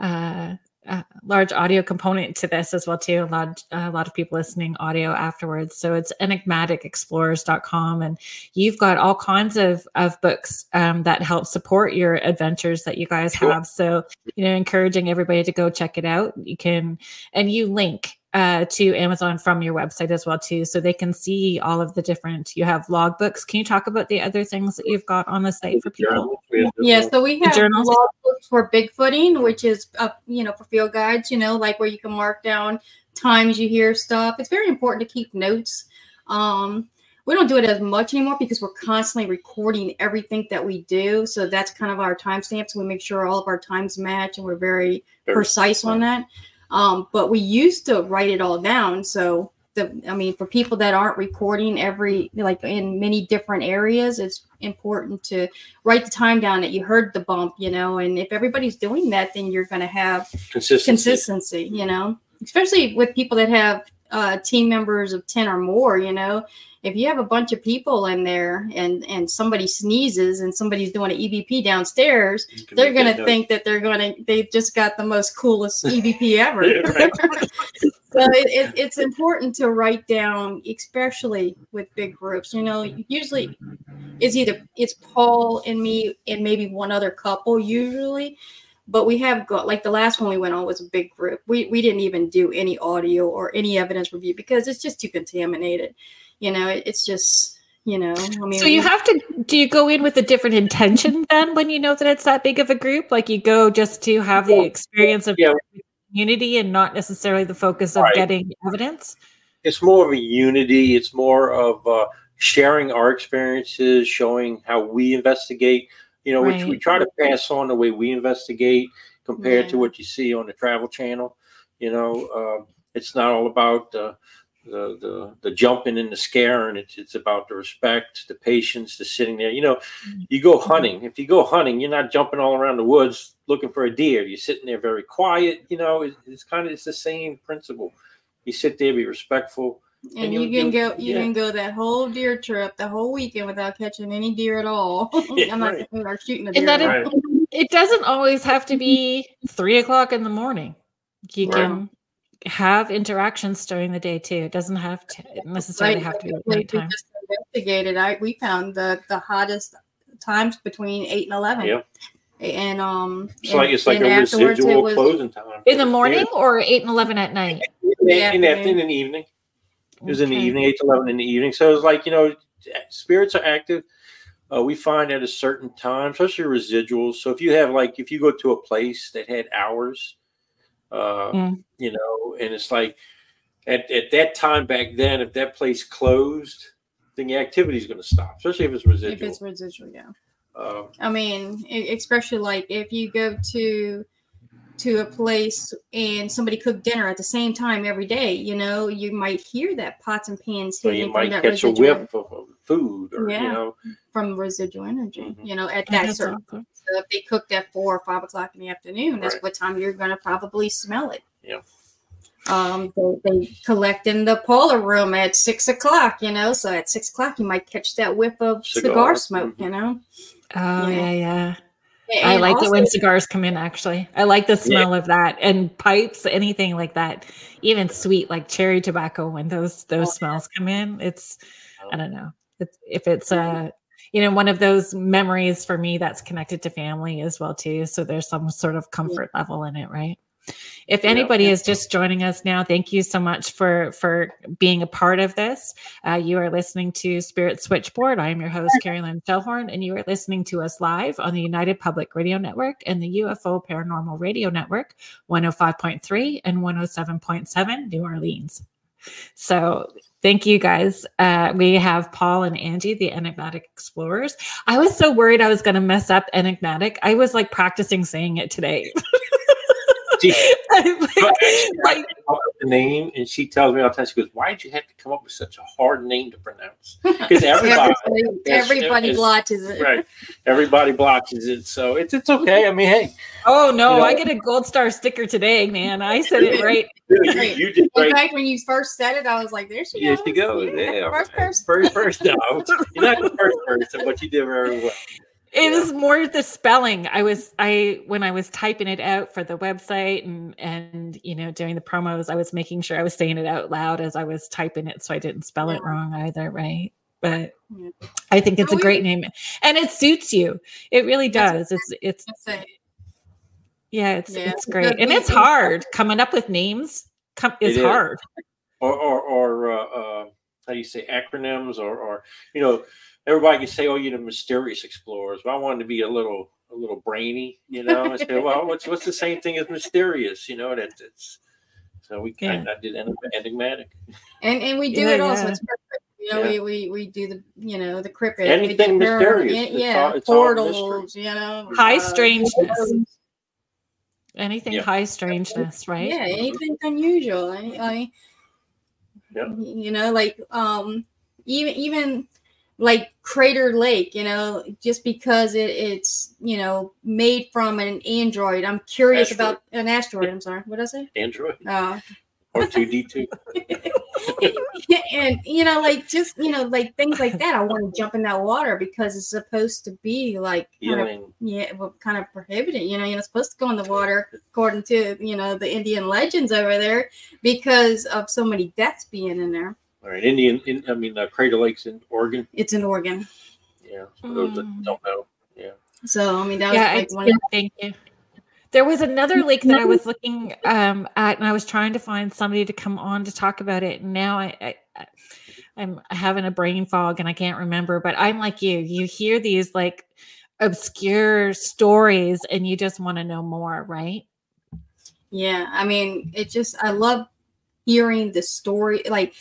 uh, a large audio component to this as well too. A lot a lot of people listening audio afterwards. So it's enigmaticexplorers.com and you've got all kinds of of books um, that help support your adventures that you guys have. So you know encouraging everybody to go check it out. You can and you link uh, to Amazon from your website as well too, so they can see all of the different. You have logbooks. Can you talk about the other things that you've got on the site for people? Yeah, so we have logbooks for Bigfooting, which is uh, you know for field guides. You know, like where you can mark down times you hear stuff. It's very important to keep notes. Um, we don't do it as much anymore because we're constantly recording everything that we do. So that's kind of our timestamps. We make sure all of our times match and we're very, very precise on that. Um, but we used to write it all down. So the, I mean, for people that aren't recording every, like in many different areas, it's important to write the time down that you heard the bump, you know, and if everybody's doing that, then you're going to have consistency. consistency, you know, especially with people that have uh, team members of 10 or more, you know, if you have a bunch of people in there and and somebody sneezes and somebody's doing an EVP downstairs, they're going to think that they're going to they've just got the most coolest <laughs> EVP ever. <laughs> so it, it, it's important to write down, especially with big groups. You know, usually it's either it's Paul and me and maybe one other couple usually but we have got like the last one we went on was a big group we we didn't even do any audio or any evidence review because it's just too contaminated you know it, it's just you know i mean so you have to do you go in with a different intention then when you know that it's that big of a group like you go just to have the experience of yeah. community and not necessarily the focus of right. getting evidence it's more of a unity it's more of uh, sharing our experiences showing how we investigate you know, right. which we try to pass on the way we investigate compared yeah. to what you see on the Travel Channel. You know, uh, it's not all about the, the the the jumping and the scaring. It's it's about the respect, the patience, the sitting there. You know, mm-hmm. you go hunting. If you go hunting, you're not jumping all around the woods looking for a deer. You're sitting there very quiet. You know, it's, it's kind of it's the same principle. You sit there, be respectful and, and you, you, can go you yeah. can go that whole deer trip the whole weekend without catching any deer at all. <laughs> <laughs> I'm not right. shooting a deer. And that right. it, it, doesn't always have to be <laughs> three o'clock in the morning. You right. can have interactions during the day too. It doesn't have to necessarily have to be at nighttime. We investigated. I we found the the hottest times between eight and eleven. Yep. And um, it's and, like it's like a residual closing time in the morning or eight and eleven at night. In the, in the afternoon, in the evening. It was okay. in the evening, eight to eleven in the evening. So it was like you know, spirits are active. Uh, we find at a certain time, especially residuals. So if you have like if you go to a place that had hours, uh, mm. you know, and it's like at, at that time back then, if that place closed, then the activity is going to stop, especially if it's residual. If it's residual, yeah. Um, I mean, especially like if you go to to a place and somebody cooked dinner at the same time every day, you know, you might hear that pots and pans hitting so you might catch a whiff of, of food or yeah, you know from residual energy, mm-hmm. you know, at that certain awesome. so if they cooked at four or five o'clock in the afternoon, that's right. what time you're gonna probably smell it. Yeah. Um, they, they collect in the polar room at six o'clock, you know. So at six o'clock, you might catch that whiff of cigar, cigar smoke, mm-hmm. you know. Oh yeah, yeah. And I like also, it when cigars come in. Actually, I like the smell yeah. of that and pipes, anything like that. Even sweet like cherry tobacco when those those oh, smells come in. It's I don't know. It's, if it's a uh, you know one of those memories for me that's connected to family as well too. So there's some sort of comfort yeah. level in it, right? If anybody is just joining us now, thank you so much for for being a part of this. Uh, you are listening to Spirit Switchboard. I am your host, Kerrilynn Shellhorn, and you are listening to us live on the United Public Radio Network and the UFO Paranormal Radio Network, 105.3 and 107.7 New Orleans. So thank you guys. Uh, we have Paul and Angie, the Enigmatic Explorers. I was so worried I was going to mess up Enigmatic. I was like practicing saying it today. <laughs> <laughs> <laughs> like, the name, and she tells me all the time. She goes, "Why did you have to come up with such a hard name to pronounce?" <laughs> Because everybody, everybody is, blotches it. Right, everybody blotches it. So it's it's okay. I mean, hey. Oh no, you know, I get a gold star sticker today, man. I said it right. you, you, did great. In fact, when you first said it, I was like, "There she goes." There she goes. Yeah, first person. First, first. No, you're not the first person, but you did very well. It yeah. was more the spelling. I was I when I was typing it out for the website and and you know doing the promos, I was making sure I was saying it out loud as I was typing it, so I didn't spell yeah. it wrong either, right? But yeah. I think it's a great name, and it suits you. It really does. It's it's yeah, it's it's great, and it's hard coming up with names. Com- is, is hard. Or or, or uh, uh, how do you say acronyms or or you know everybody can say, "Oh, you're the mysterious explorers," but I wanted to be a little a little brainy, you know. I said, "Well, <laughs> what's what's the same thing as mysterious?" You know that it's. So we kind of did enigmatic, and and we do yeah, it also. Yeah. It's perfect. You know, yeah. we, we we do the you know the cryptid, anything mysterious, yeah, all, portals, you know, high uh, strangeness. Anything high strangeness, right? Yeah, anything unusual. I, I yeah. you know, like um, even even like Crater Lake, you know, just because it, it's you know made from an android. I'm curious asteroid. about an asteroid. I'm sorry, what did I say? Android. Uh, or two D two. <laughs> and you know, like just you know, like things like that. I want to jump in that water because it's supposed to be like kind of, yeah, well, kind of prohibited. You know, you're not supposed to go in the water according to you know the Indian legends over there because of so many deaths being in there. All right, Indian. In, I mean, uh, Crater Lake's in Oregon. It's in Oregon. Yeah, for those that don't know. Yeah. So I mean, that yeah, was like one. Thank you. There was another lake that I was looking um, at, and I was trying to find somebody to come on to talk about it. And now I, I, I'm having a brain fog and I can't remember. But I'm like you. You hear these like obscure stories, and you just want to know more, right? Yeah, I mean, it just I love hearing the story, like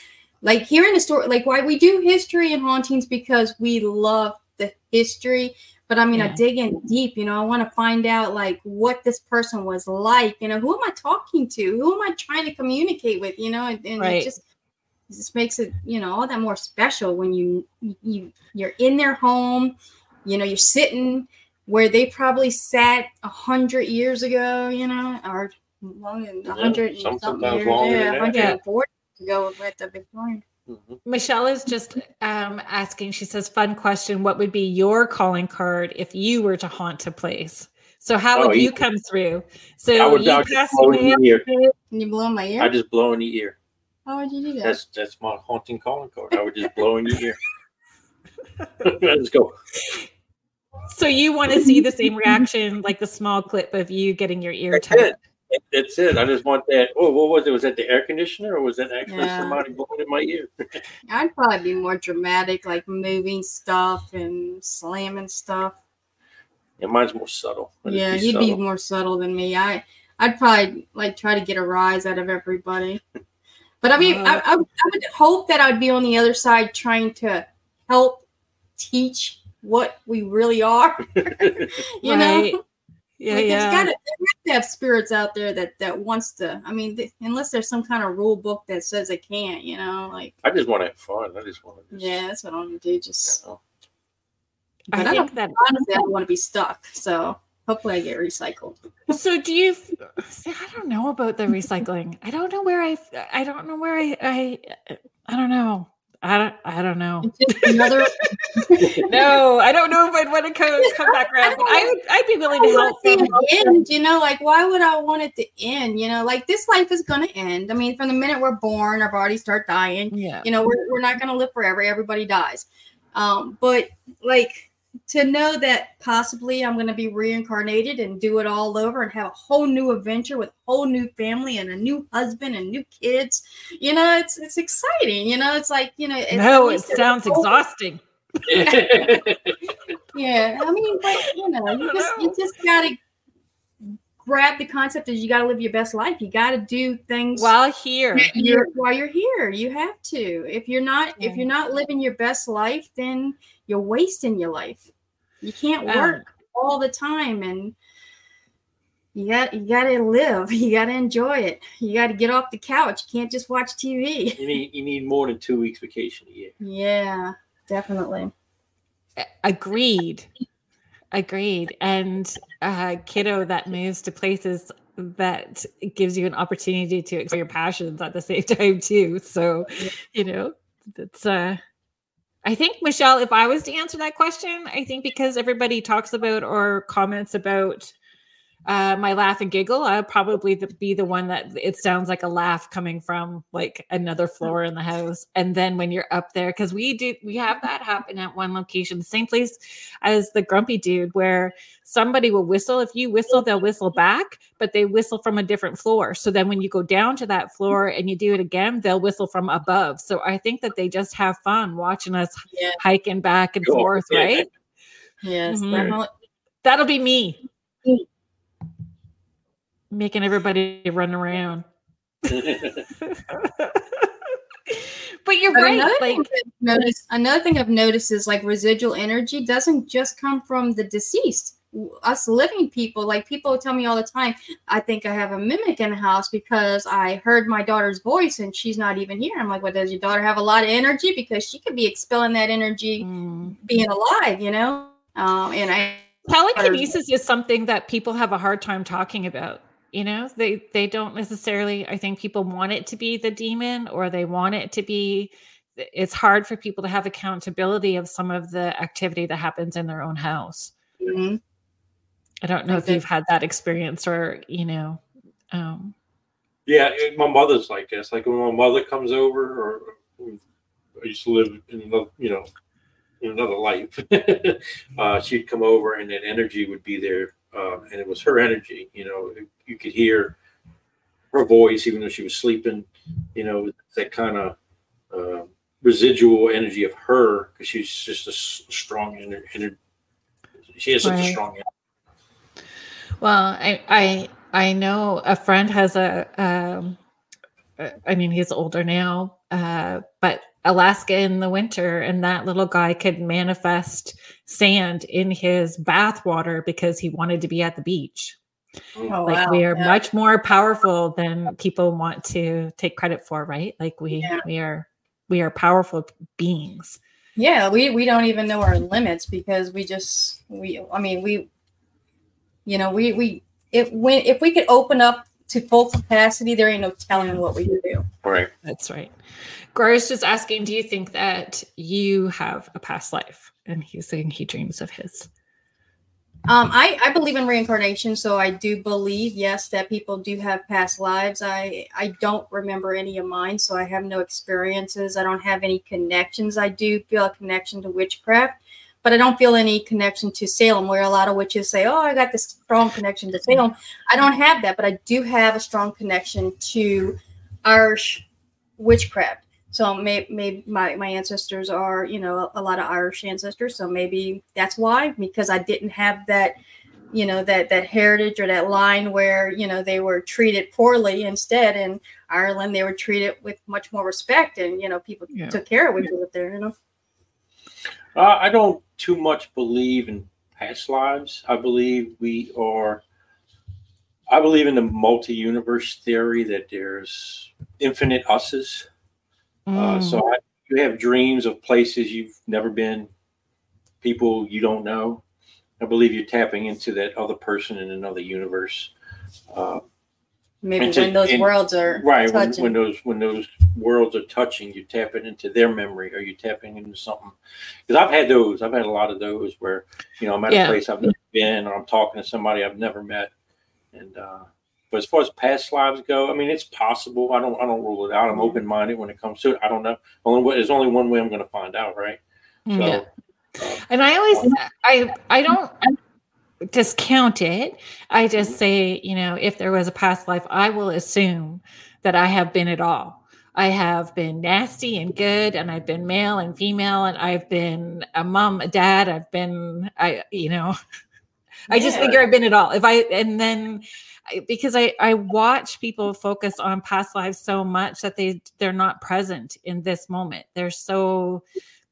like hearing the story, like why we do history and hauntings because we love the history but I mean, yeah. I dig in deep, you know, I want to find out like what this person was like, you know, who am I talking to? Who am I trying to communicate with, you know, and, and right. it just it just makes it, you know, all that more special when you you you're in their home, you know, you're sitting where they probably sat a hundred years ago, you know, or long a hundred yeah, something years, yeah, 140 yeah. ago at the Victorian. Mm-hmm. Michelle is just um, asking, she says, fun question. What would be your calling card if you were to haunt a place? So how oh, would you come through? So I would, you pass away. You blow my ear? I just blow in the ear. How would you do that? That's that's my haunting calling card. I would just blow in your ear. <laughs> <laughs> Let's go. So you want to see the same reaction, like the small clip of you getting your ear touched? That's it. I just want that. Oh, what was it? Was that the air conditioner, or was that actually yeah. somebody blowing in my ear? <laughs> I'd probably be more dramatic, like moving stuff and slamming stuff. Yeah, mine's more subtle. yeah, be you'd subtle. be more subtle than me. I, I'd probably like try to get a rise out of everybody. But I mean, uh, I, I, I would hope that I'd be on the other side trying to help teach what we really are. <laughs> you right. know yeah, like, yeah. Gotta, to have spirits out there that that wants to. I mean, they, unless there's some kind of rule book that says it can't, you know, like. I just want to have fun. I just want to. Just, yeah, that's what I want to do. Just. You know. I, I think that honestly, I don't want to be stuck. So hopefully, I get recycled. So do you? See, I don't know about the recycling. I don't know where I. I don't know where I. I. I don't know. I don't. I don't know. Another. <laughs> <laughs> no, I don't know if I'd want to come, come back around. <laughs> I would. I'd be willing to help. End, you know, like why would I want it to end? You know, like this life is going to end. I mean, from the minute we're born, our bodies start dying. Yeah. You know, we're we're not going to live forever. Everybody dies. Um, but like to know that possibly I'm going to be reincarnated and do it all over and have a whole new adventure with a whole new family and a new husband and new kids. You know, it's it's exciting. You know, it's like you know. No, it sounds exhausting. <laughs> yeah, I mean, but you know, you just you just gotta grab the concept is you got to live your best life. You got to do things while here. You're, while you're here, you have to. If you're not, yeah. if you're not living your best life, then you're wasting your life. You can't work all the time, and you got you got to live. <laughs> You got to enjoy it. You got to get off the couch. You can't just watch TV. You need you need more than two weeks vacation a year. Yeah, definitely. Agreed. Agreed. And a kiddo that moves to places that gives you an opportunity to explore your passions at the same <laughs> time too. So, you know, that's uh I think Michelle, if I was to answer that question, I think because everybody talks about or comments about uh, my laugh and giggle, I'll probably be the one that it sounds like a laugh coming from like another floor in the house. And then when you're up there, because we do, we have that happen at one location, the same place as the grumpy dude, where somebody will whistle. If you whistle, they'll whistle back, but they whistle from a different floor. So then when you go down to that floor and you do it again, they'll whistle from above. So I think that they just have fun watching us yeah. hiking back and cool. forth, right? Yes, mm-hmm. that'll be me making everybody run around. <laughs> but you're but right. Another like thing notice, another thing I've noticed is like residual energy doesn't just come from the deceased. Us living people, like people tell me all the time, I think I have a mimic in the house because I heard my daughter's voice and she's not even here. I'm like, well, does your daughter have a lot of energy? Because she could be expelling that energy mm. being alive, you know? Um, and I telekinesis is something that people have a hard time talking about you know they they don't necessarily i think people want it to be the demon or they want it to be it's hard for people to have accountability of some of the activity that happens in their own house mm-hmm. i don't know I if think, you've had that experience or you know um yeah my mother's like this like when my mother comes over or i used to live in another you know in another life <laughs> uh, she'd come over and that energy would be there uh, and it was her energy. You know, you could hear her voice even though she was sleeping. You know, that kind of uh, residual energy of her because she's just a strong energy. She has such right. a strong. Energy. Well, I I I know a friend has a. Um, I mean, he's older now, uh, but Alaska in the winter, and that little guy could manifest sand in his bath water because he wanted to be at the beach. Oh, like wow. we are yeah. much more powerful than people want to take credit for, right? Like we yeah. we are we are powerful beings. Yeah, we we don't even know our limits because we just we I mean we you know we we if when if we could open up to full capacity, there ain't no telling what we do. Right. That's right. Gar's just asking, do you think that you have a past life? And he's saying he dreams of his. Um, I, I believe in reincarnation, so I do believe, yes, that people do have past lives. I I don't remember any of mine, so I have no experiences. I don't have any connections. I do feel a connection to witchcraft, but I don't feel any connection to Salem, where a lot of witches say, "Oh, I got this strong connection to Salem." I don't have that, but I do have a strong connection to Irish witchcraft. So maybe, maybe my, my ancestors are, you know, a, a lot of Irish ancestors. So maybe that's why, because I didn't have that, you know, that that heritage or that line where, you know, they were treated poorly. Instead, in Ireland, they were treated with much more respect, and you know, people yeah. took care of each other there. You know. Uh, I don't too much believe in past lives. I believe we are. I believe in the multi-universe theory that there's infinite uses Mm. Uh, so mm. I, you have dreams of places you've never been, people you don't know. I believe you're tapping into that other person in another universe. Uh, Maybe to, when those and, worlds are right when, when, those when those worlds are touching, you tap it into their memory, or you tapping into something. Because I've had those. I've had a lot of those where you know I'm at yeah. a place I've never been, or I'm talking to somebody I've never met, and uh, but as far as past lives go, I mean, it's possible. I don't, I don't rule it out. I'm open minded when it comes to it. I don't know. Only there's only one way I'm going to find out, right? So, yeah. Uh, and I always, I, I don't discount it. I just say, you know, if there was a past life, I will assume that I have been it all. I have been nasty and good, and I've been male and female, and I've been a mom, a dad. I've been, I, you know, I just figure I've been it all. If I, and then because I I watch people focus on past lives so much that they they're not present in this moment. They're so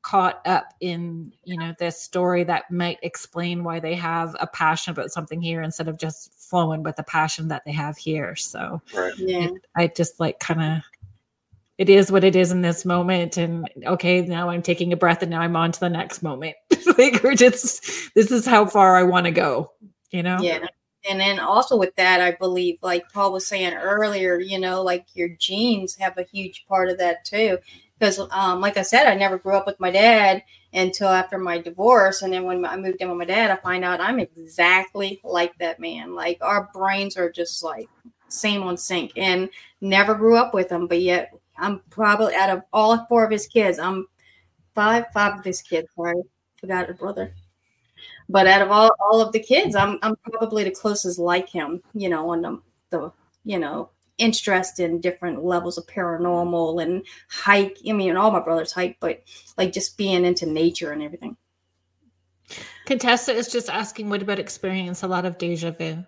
caught up in you know this story that might explain why they have a passion about something here instead of just flowing with the passion that they have here so right. yeah it, i just like kind of it is what it is in this moment and okay now i'm taking a breath and now i'm on to the next moment. <laughs> Like we're just this is how far i want to go you know? Yeah and then also with that i believe like paul was saying earlier you know like your genes have a huge part of that too because um, like i said i never grew up with my dad until after my divorce and then when i moved in with my dad i find out i'm exactly like that man. Like our brains are just like same on sync and never grew up with him but yet i'm probably out of all four of his kids i'm five five of his kids sorry forgot a brother but out of all, all of the kids, I'm I'm probably the closest like him, you know, on the, the you know, interest in different levels of paranormal and hike. I mean, all my brothers hike, but like just being into nature and everything. Contessa is just asking, what about experience a lot of deja vu?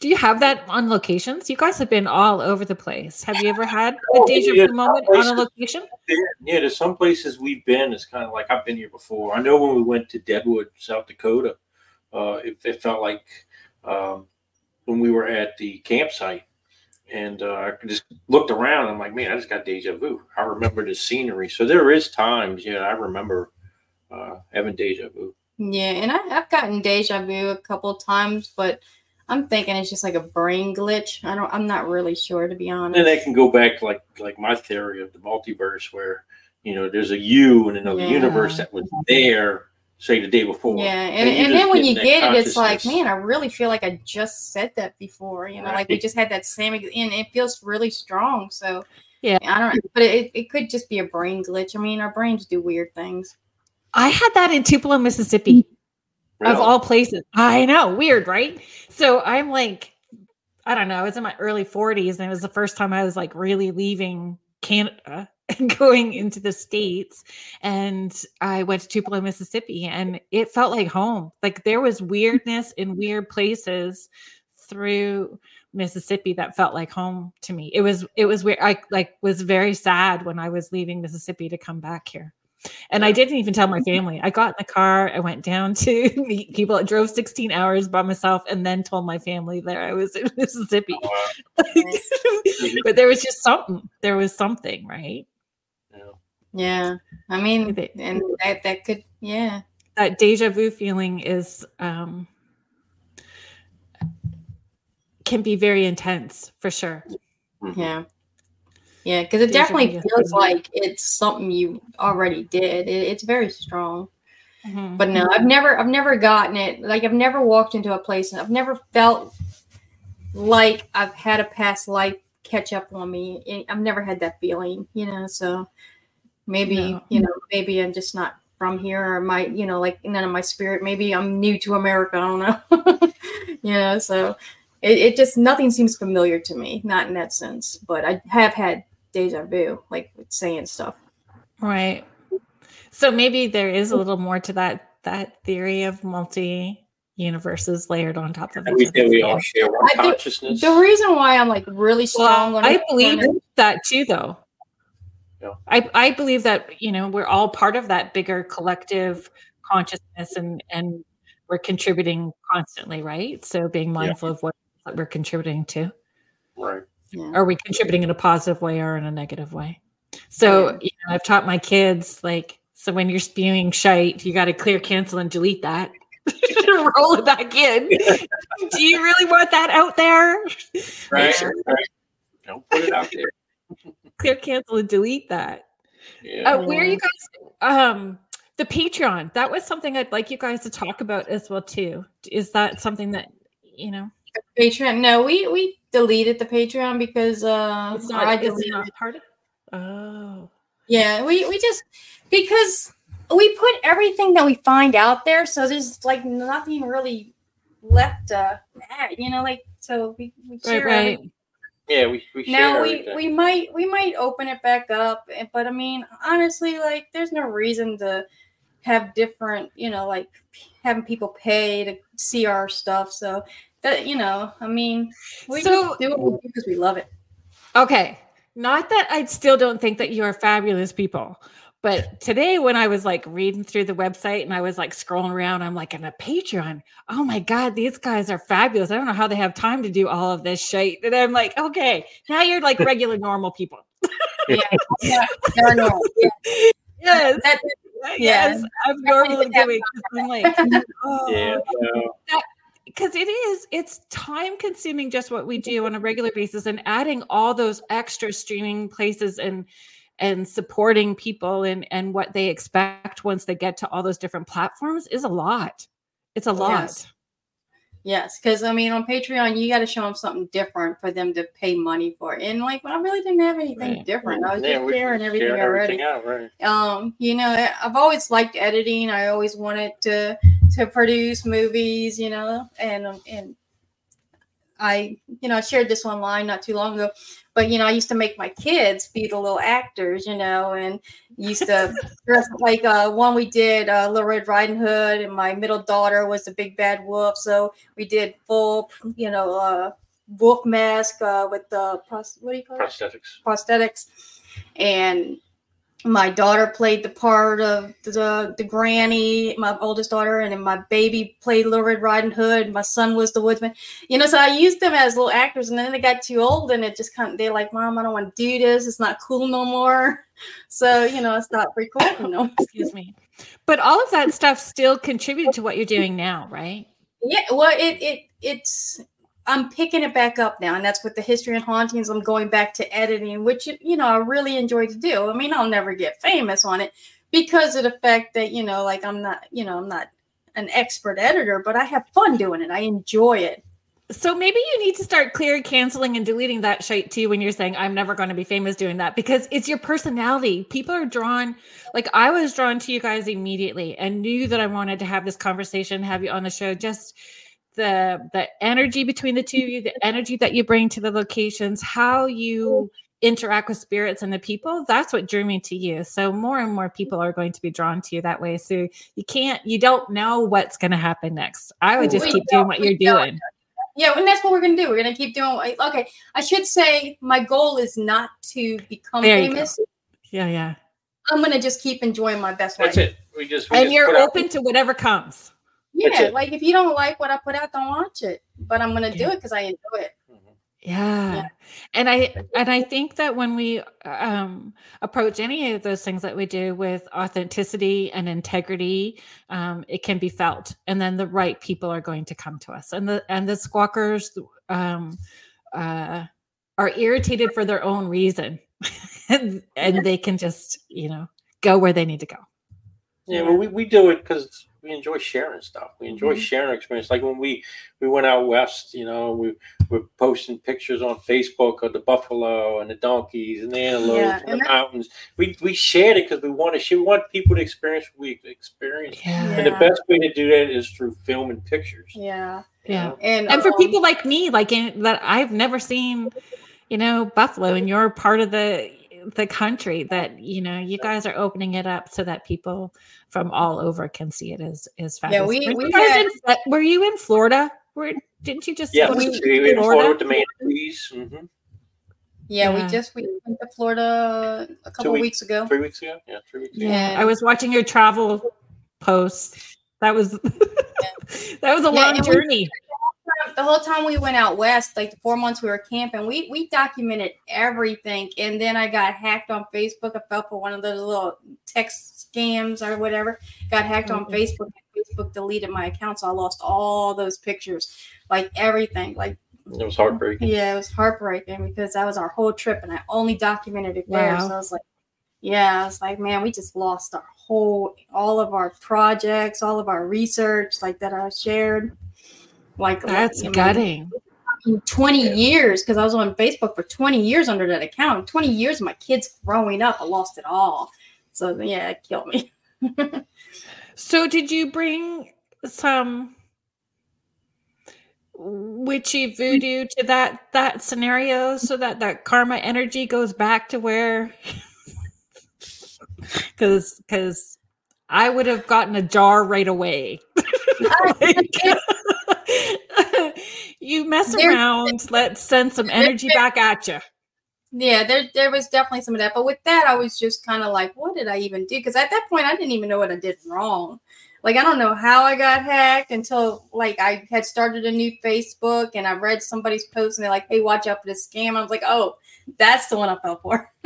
Do you have that on locations? You guys have been all over the place. Have you ever had a oh, deja vu moment on a location? Yeah, there's some places we've been. It's kind of like I've been here before. I know when we went to Deadwood, South Dakota, uh, it, it, felt like um, when we were at the campsite and uh, I just looked around. I'm like, man, I just got deja vu. I remember the scenery. So there is times, yeah, I remember uh, having deja vu. Yeah, and I, have gotten deja vu a couple times, but I'm thinking it's just like a brain glitch. I don't. I'm not really sure to be honest. And that can go back to like like my theory of the multiverse, where you know there's a you in another yeah. universe that was there, say the day before. Yeah, and, and, and then when you get it, it's like, man, I really feel like I just said that before. You know, right. like we just had that same, and it feels really strong. So yeah, I don't. But it it could just be a brain glitch. I mean, our brains do weird things. I had that in Tupelo, Mississippi. Of all places. I know, weird, right? So I'm like, I don't know, I was in my early 40s and it was the first time I was like really leaving Canada <laughs> and going into the States. And I went to Tupelo, Mississippi, and it felt like home. Like there was weirdness in weird places through Mississippi that felt like home to me. It was it was weird. I like was very sad when I was leaving Mississippi to come back here. And I didn't even tell my <laughs> family. I got in the car, I went down to <laughs> meet people. I drove 16 hours by myself and then told my family that I was in <laughs> Mississippi. Oh, but there was just something. There was something, right? Yeah. I mean, and that, that could, yeah. That deja vu feeling is, um, can be very intense for sure. Yeah. Yeah, because it definitely feels like it's something you already did. It, it's very strong. Mm-hmm. But no, I've never, I've never gotten it. Like I've never walked into a place and I've never felt like I've had a past life catch up on me. I've never had that feeling, you know. So maybe, no. you know, maybe I'm just not from here, or my, you know, like none of my spirit. Maybe I'm new to America. I don't know. <laughs> you know, so it, it just nothing seems familiar to me. Not in that sense, but I have had deja vu, like saying stuff. Right. So maybe there is a little more to that that theory of multi universes layered on top of each other. We all share one I, consciousness. The, the, reason why I'm like really strong. Well, I believe that too, though. Yeah. I, I believe that you know we're all part of that bigger collective consciousness and and we're contributing constantly, right? So being mindful yeah. of what we're contributing to. Right. Yeah. Are we contributing in a positive way or in a negative way? So, yeah. you know, I've taught my kids like, so when you're spewing shite, you got to clear, cancel, and delete that. <laughs> Roll it back in. Do you really want that out there? Right. right. Don't put it out there. clear, cancel, and delete that. Yeah. Uh, where you guys? Um, the Patreon. That was something I'd like you guys to talk about as well too. Is that something that you know? Patreon. No, we we deleted the Patreon because uh it's not, I deleted. not part of Oh. Yeah, we we just because we put everything that we find out there, so there's like nothing really left to add, you know, like so we, we share right, right. Yeah, we, we now we everything. we might we might open it back up, eh, but I mean honestly, like there's no reason to have different, you know, like having people pay to see our stuff. So that you know, I mean, we so, do it because we love it. Okay. Not that I still don't think that you are fabulous people. But today, when I was like reading through the website and I was like scrolling around, I'm like, on a Patreon, oh my God, these guys are fabulous. I don't know how they have time to do all of this shit. And I'm like, okay, now you're like <laughs> regular normal people. yeah, yeah, they're normal. Yeah. <laughs> Yes. That, yes. yes. I'm normally doing. <laughs> I'm like, oh. yeah. That, because it is it's time consuming just what we do on a regular basis and adding all those extra streaming places and and supporting people and and what they expect once they get to all those different platforms is a lot it's a lot yes. Yes, because I mean, on Patreon, you got to show them something different for them to pay money for. And like, when I really didn't have anything right. different, I was yeah, just sharing everything already. Out, right. Um, you know, I've always liked editing. I always wanted to to produce movies. You know, and and I, you know, I shared this online not too long ago, but you know, I used to make my kids be the little actors, you know, and used to dress like uh, one we did uh, Little Red Riding Hood, and my middle daughter was the big bad wolf, so we did full, you know, uh, wolf mask uh, with the pros- what do you call it? prosthetics. it? Prosthetics, and my daughter played the part of the the granny, my oldest daughter, and then my baby played Little Red Riding Hood. My son was the woodsman. You know, so I used them as little actors, and then they got too old, and it just kind of they're like, "Mom, I don't want to do this. It's not cool no more." <laughs> So you know, it's not recording no. Excuse me, but all of that stuff still contributed to what you're doing now, right? Yeah. Well, it it it's I'm picking it back up now, and that's with the history and hauntings. I'm going back to editing, which you know I really enjoy to do. I mean, I'll never get famous on it because of the fact that you know, like I'm not, you know, I'm not an expert editor, but I have fun doing it. I enjoy it. So maybe you need to start clear canceling and deleting that shit too when you're saying I'm never going to be famous doing that because it's your personality. People are drawn like I was drawn to you guys immediately and knew that I wanted to have this conversation, have you on the show just the the energy between the two of you, the energy that you bring to the locations, how you interact with spirits and the people, that's what drew me to you. So more and more people are going to be drawn to you that way. So you can't, you don't know what's going to happen next. I would just we keep doing what you're doing. Yeah, and that's what we're gonna do. We're gonna keep doing. Okay, I should say my goal is not to become there famous. Yeah, yeah. I'm gonna just keep enjoying my best life. That's it. We just we and just you're open out. to whatever comes. Yeah, like if you don't like what I put out, don't watch it. But I'm gonna do it because I enjoy it. Yeah. yeah. And I and I think that when we um approach any of those things that we do with authenticity and integrity, um, it can be felt. And then the right people are going to come to us. And the and the squawkers um uh are irritated for their own reason. <laughs> and, and they can just, you know, go where they need to go. Yeah, well we, we do it because we enjoy sharing stuff. We enjoy mm-hmm. sharing experience. Like when we we went out west, you know, we were posting pictures on Facebook of the buffalo and the donkeys and the antelopes yeah, and, and the that, mountains. We we shared it because we want to share. We want people to experience what we experience. Yeah. And the best way to do that is through film and pictures. Yeah. Yeah. And, and for um, people like me, like in, that I've never seen, you know, buffalo, and you're part of the the country that you know you guys are opening it up so that people from all over can see it as is fabulous. Yeah, we, were, we you had, in, were you in Florida? Were didn't you just yeah, we, we in Florida, with the main mm-hmm. Yeah, yeah, we just we went to Florida a couple weeks, weeks, ago. Three weeks ago, yeah, three weeks. Ago. Yeah, ago. I was watching your travel posts. That was <laughs> that was a yeah, long journey. We, the whole time we went out west, like the four months we were camping, we we documented everything. And then I got hacked on Facebook. I fell for one of those little text scams or whatever. Got hacked on mm-hmm. Facebook. Facebook deleted my account, so I lost all those pictures, like everything. Like it was heartbreaking. Yeah, it was heartbreaking because that was our whole trip, and I only documented it there. Wow. So I was like, yeah, I was like, man, we just lost our whole, all of our projects, all of our research, like that I shared. Like that's like, gutting. Know, 20 years because I was on Facebook for 20 years under that account. 20 years of my kids growing up, I lost it all. So yeah, it killed me. <laughs> so did you bring some witchy voodoo to that that scenario so that that karma energy goes back to where <laughs> because because I would have gotten a jar right away. <laughs> like, you mess around, let's send some energy back at you. Yeah, there there was definitely some of that. But with that, I was just kind of like, what did I even do? Because at that point, I didn't even know what I did wrong. Like, I don't know how I got hacked until like I had started a new Facebook and I read somebody's post and they're like, hey, watch out for this scam. I was like, oh, that's the one I fell for. <laughs>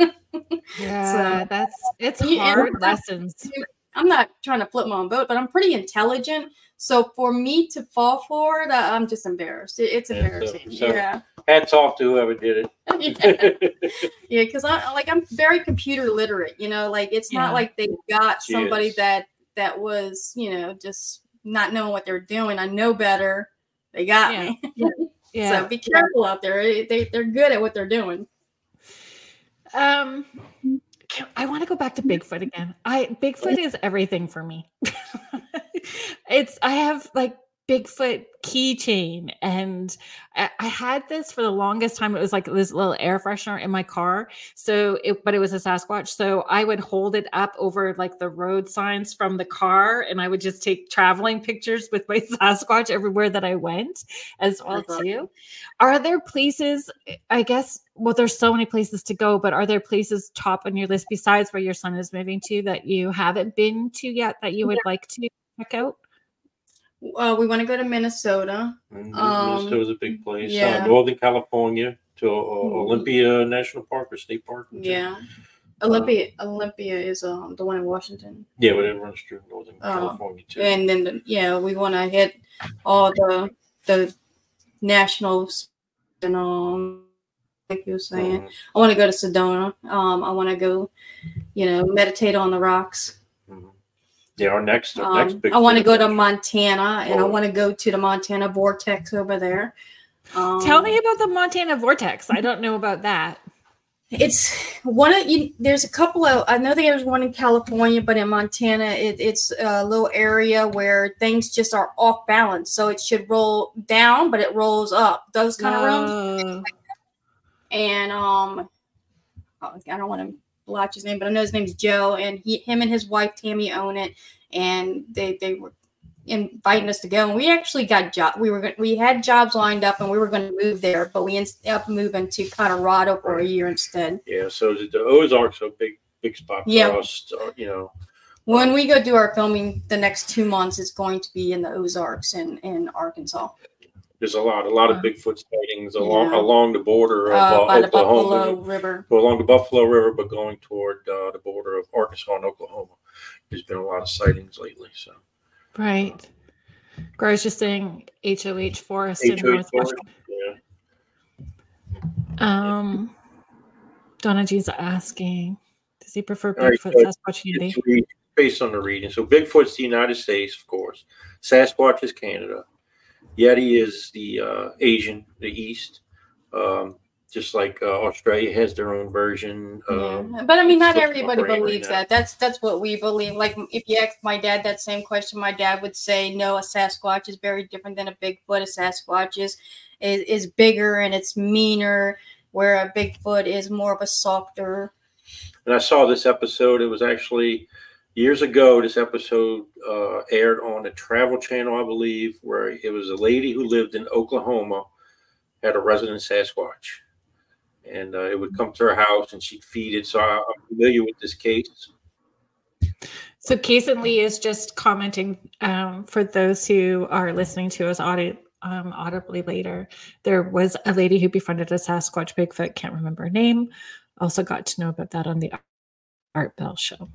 yeah, so, that's it's hard lessons. I'm not trying to flip my own boat, but I'm pretty intelligent. So for me to fall for it, I'm just embarrassed. it's embarrassing. So, so yeah. Hats off to whoever did it. <laughs> yeah, because I like I'm very computer literate. You know, like it's yeah. not like they got somebody that that was you know just not knowing what they're doing. I know better. They got yeah. me. <laughs> yeah. So be careful out there. They they're good at what they're doing. Um I want to go back to Bigfoot again. I Bigfoot is everything for me. <laughs> it's I have like Bigfoot keychain. And I, I, had this for the longest time. It was like this little air freshener in my car. So it, but it was a Sasquatch. So I would hold it up over like the road signs from the car and I would just take traveling pictures with my <laughs> Sasquatch everywhere that I went as well too. Are there places, I guess, well, there's so many places to go, but are there places top on your list besides where your son is moving to that you haven't been to yet that you would like to check out? Uh, we want to go to Minnesota. Mm-hmm. Um, Minnesota's a big place. Uh, yeah. Uh, Northern California to uh, mm-hmm. Olympia National Park or State Park. Yeah. Olympia, uh, Olympia is um, the one in Washington. Yeah, but it runs through Northern uh, California too. And then, the, yeah, we want to hit all the the national, you know, like you were saying. Mm-hmm. I want to go to Sedona. Um, I want to go, you know, meditate on the rocks. Yeah, our next, our um, next big I want to go to Montana, and oh. I want to go to the Montana Vortex over there. Um, Tell me about the Montana Vortex. I don't know about that. It's one of you. There's a couple of. I know there's one in California, but in Montana, it, it's a little area where things just are off balance. So it should roll down, but it rolls up. Those kind of rooms. And um, oh, I don't want to blotch his name, but I know his name's Joe, and he, him, and his wife Tammy own it, and they they were inviting us to go. And we actually got job. We were we had jobs lined up, and we were going to move there, but we ended up moving to Colorado for a year instead. Yeah. So the Ozarks a big big spot for yeah. us. Uh, you know. When we go do our filming, the next two months is going to be in the Ozarks in, in Arkansas. There's a lot, a lot of Bigfoot sightings along yeah. along the border of uh, uh, Oklahoma, the Buffalo River, along the Buffalo River, but going toward uh, the border of Arkansas and Oklahoma. There's been a lot of sightings lately. So Right. Was just saying HOH Forest in Northwest. Yeah. Um, Donna G's asking, does he prefer Bigfoot, right, Sasquatch, Yeti? Based on the reading. So Bigfoot's the United States, of course. Sasquatch is Canada. Yeti is the uh, Asian, the East. Um, just like uh, Australia has their own version. Um, yeah. But I mean, not everybody believes right that. That's that's what we believe. Like if you ask my dad that same question, my dad would say, "No, a Sasquatch is very different than a Bigfoot. A Sasquatch is is, is bigger and it's meaner, where a Bigfoot is more of a softer." And I saw this episode. It was actually years ago. This episode uh, aired on the Travel Channel, I believe, where it was a lady who lived in Oklahoma had a resident Sasquatch and uh, it would come to her house and she'd feed it. So I, am familiar with this case. So Kason Lee is just commenting um, for those who are listening to us audit, um, audibly later. There was a lady who befriended a Sasquatch Bigfoot, can't remember her name. Also got to know about that on the Art Bell show.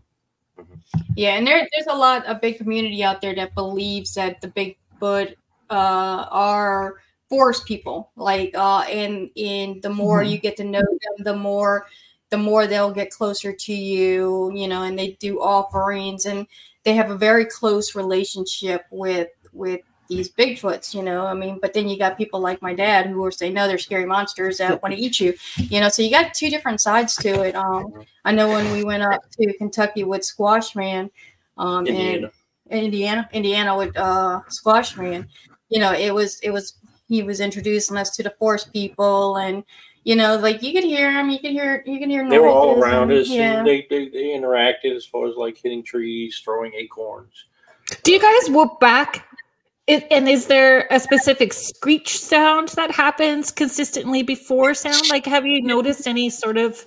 Mm-hmm. Yeah, and there, there's a lot, a big community out there that believes that the Bigfoot uh, are forest people like uh and and the more mm-hmm. you get to know them the more the more they'll get closer to you you know and they do offerings and they have a very close relationship with with these bigfoots you know i mean but then you got people like my dad who are saying no they're scary monsters that want to eat you you know so you got two different sides to it um i know when we went up to kentucky with squatch man um indiana. and indiana indiana with uh squatch man you know it was it was he was introducing us to the forest people and you know like you could hear him you could hear you can hear they were all around and, us yeah. and they, they they interacted as far as like hitting trees throwing acorns do you guys whoop back it, and is there a specific screech sound that happens consistently before sound like have you noticed any sort of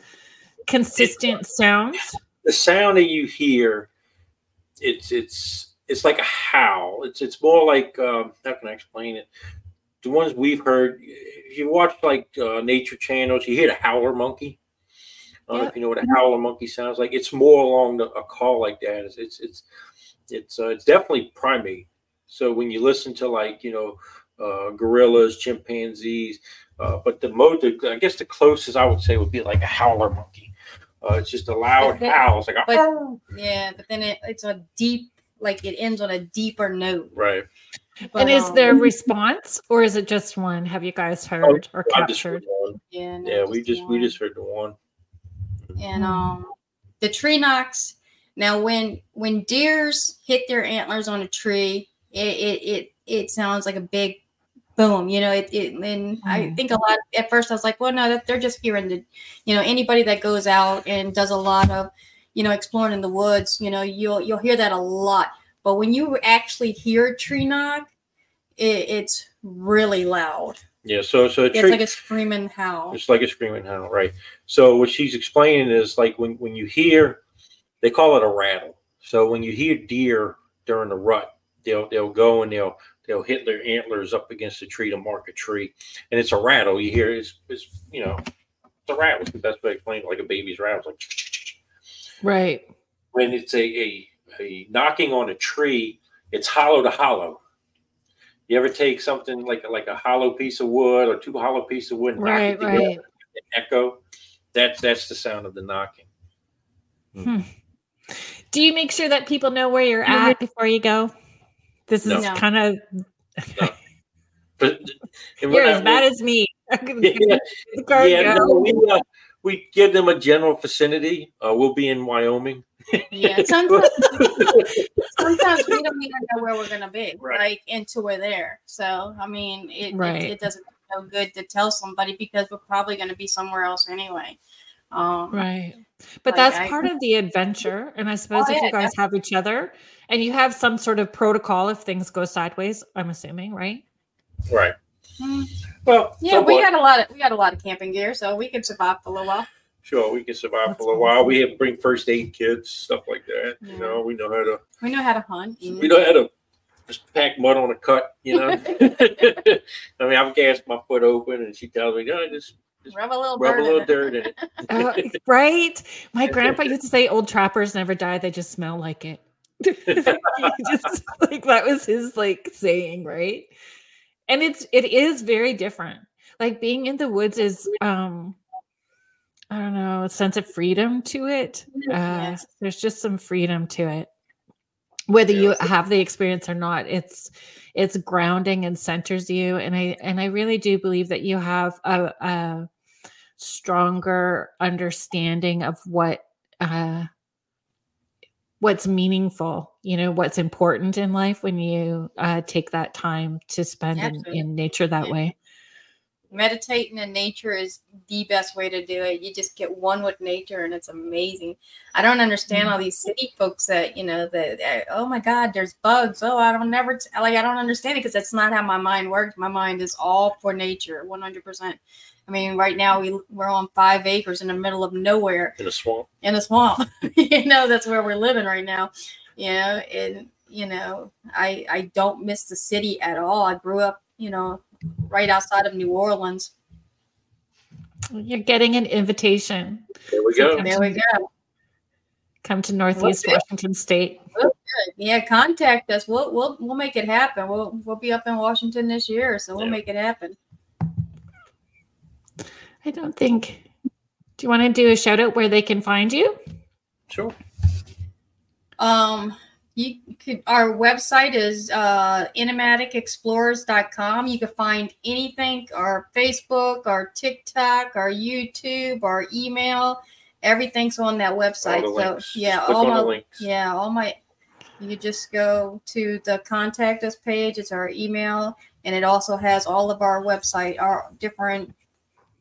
consistent sounds the sound that you hear it's it's it's like a howl it's it's more like um, how can i explain it the ones we've heard, if you watch like uh, nature channels, you hear the howler monkey. I don't know if you know what a howler monkey sounds like. It's more along the, a call like that. It's it's it's it's, uh, it's definitely primate. So when you listen to like you know uh, gorillas, chimpanzees, uh, but the mode, I guess the closest I would say would be like a howler monkey. Uh, it's just a loud then, howl. It's like a, but, yeah, but then it, it's a deep, like it ends on a deeper note. Right. But, and is um, there a response or is it just one? Have you guys heard oh, or captured? Yeah, no, yeah, we just one. we just heard the one. And um the tree knocks. Now when when deers hit their antlers on a tree, it it it, it sounds like a big boom. You know, it, it and mm. I think a lot at first I was like, well, no, they're just hearing the you know, anybody that goes out and does a lot of, you know, exploring in the woods, you know, you'll you'll hear that a lot but when you actually hear a tree knock, it, it's really loud. Yeah, so so it's like a screaming howl. It's like a screaming howl, right? So what she's explaining is like when when you hear, they call it a rattle. So when you hear deer during the rut, they'll they'll go and they'll they'll hit their antlers up against a tree to mark a tree, and it's a rattle. You hear it's it's you know it's a rattle. It's the best way to explain it, like a baby's rattle, it's like right. When it's a, a a knocking on a tree, it's hollow to hollow. You ever take something like like a hollow piece of wood or two hollow pieces of wood and right, knock it together right. echo? That's that's the sound of the knocking. Hmm. Do you make sure that people know where you're at before you go? This is no. kind of. No. But, <laughs> you're as bad as me. <laughs> yeah, yeah no, we, uh, we give them a general vicinity. Uh, we'll be in Wyoming. yeah, <laughs> sometimes, sometimes we don't even know where we're gonna be, right. like until we're there. So I mean, it right. it, it doesn't feel good to tell somebody because we're probably going to be somewhere else anyway. Um, right. But like that's I, part of the adventure. And I suppose oh, if yeah, you guys have each other and you have some sort of protocol if things go sideways, I'm assuming, right? Right. Mm. Well, yeah, we had a lot of we had a lot of camping gear, so we can survive for a little while. Sure, we can survive That's for a little while. We have to bring first aid kits, stuff like that. Yeah. You know, we know how to. We know how to hunt. We know how to just pack mud on a cut. You know, <laughs> <laughs> I mean, I've gassed my foot open, and she tells me, "No, just rub a little rub dirt a little in dirt in it. <laughs> uh, right. My grandpa used to say, "Old trappers never die; they just smell like it." <laughs> just like that was his like saying, right? And it's it is very different. Like being in the woods is um I don't know, a sense of freedom to it. Uh, There's just some freedom to it. Whether you have the experience or not, it's it's grounding and centers you. And I and I really do believe that you have a, a stronger understanding of what uh, what's meaningful you know what's important in life when you uh, take that time to spend in, in, nature that yeah. way meditating in nature is the best way to do it you just get one with nature and it's amazing i don't understand mm-hmm. all these city folks that you know that oh my god there's bugs oh i don't never t-. like i don't understand it because that's not how my mind works my mind is all for nature 100% I mean, right now we we're on five acres in the middle of nowhere. In a swamp. In a swamp. <laughs> you know, that's where we're living right now. You know, and you know, I I don't miss the city at all. I grew up, you know, right outside of New Orleans. You're getting an invitation. There we go. There we go. Come to Northeast Washington State. Yeah, contact us. We'll we'll we'll make it happen. We'll we'll be up in Washington this year, so we'll yeah. make it happen. I don't think. Do you want to do a shout out where they can find you? Sure. Um, you could our website is uh enigmaticexplorers.com. You can find anything, our Facebook, our TikTok, our YouTube, our email, everything's on that website. so links. yeah, all my yeah, all my you just go to the contact us page, it's our email, and it also has all of our website, our different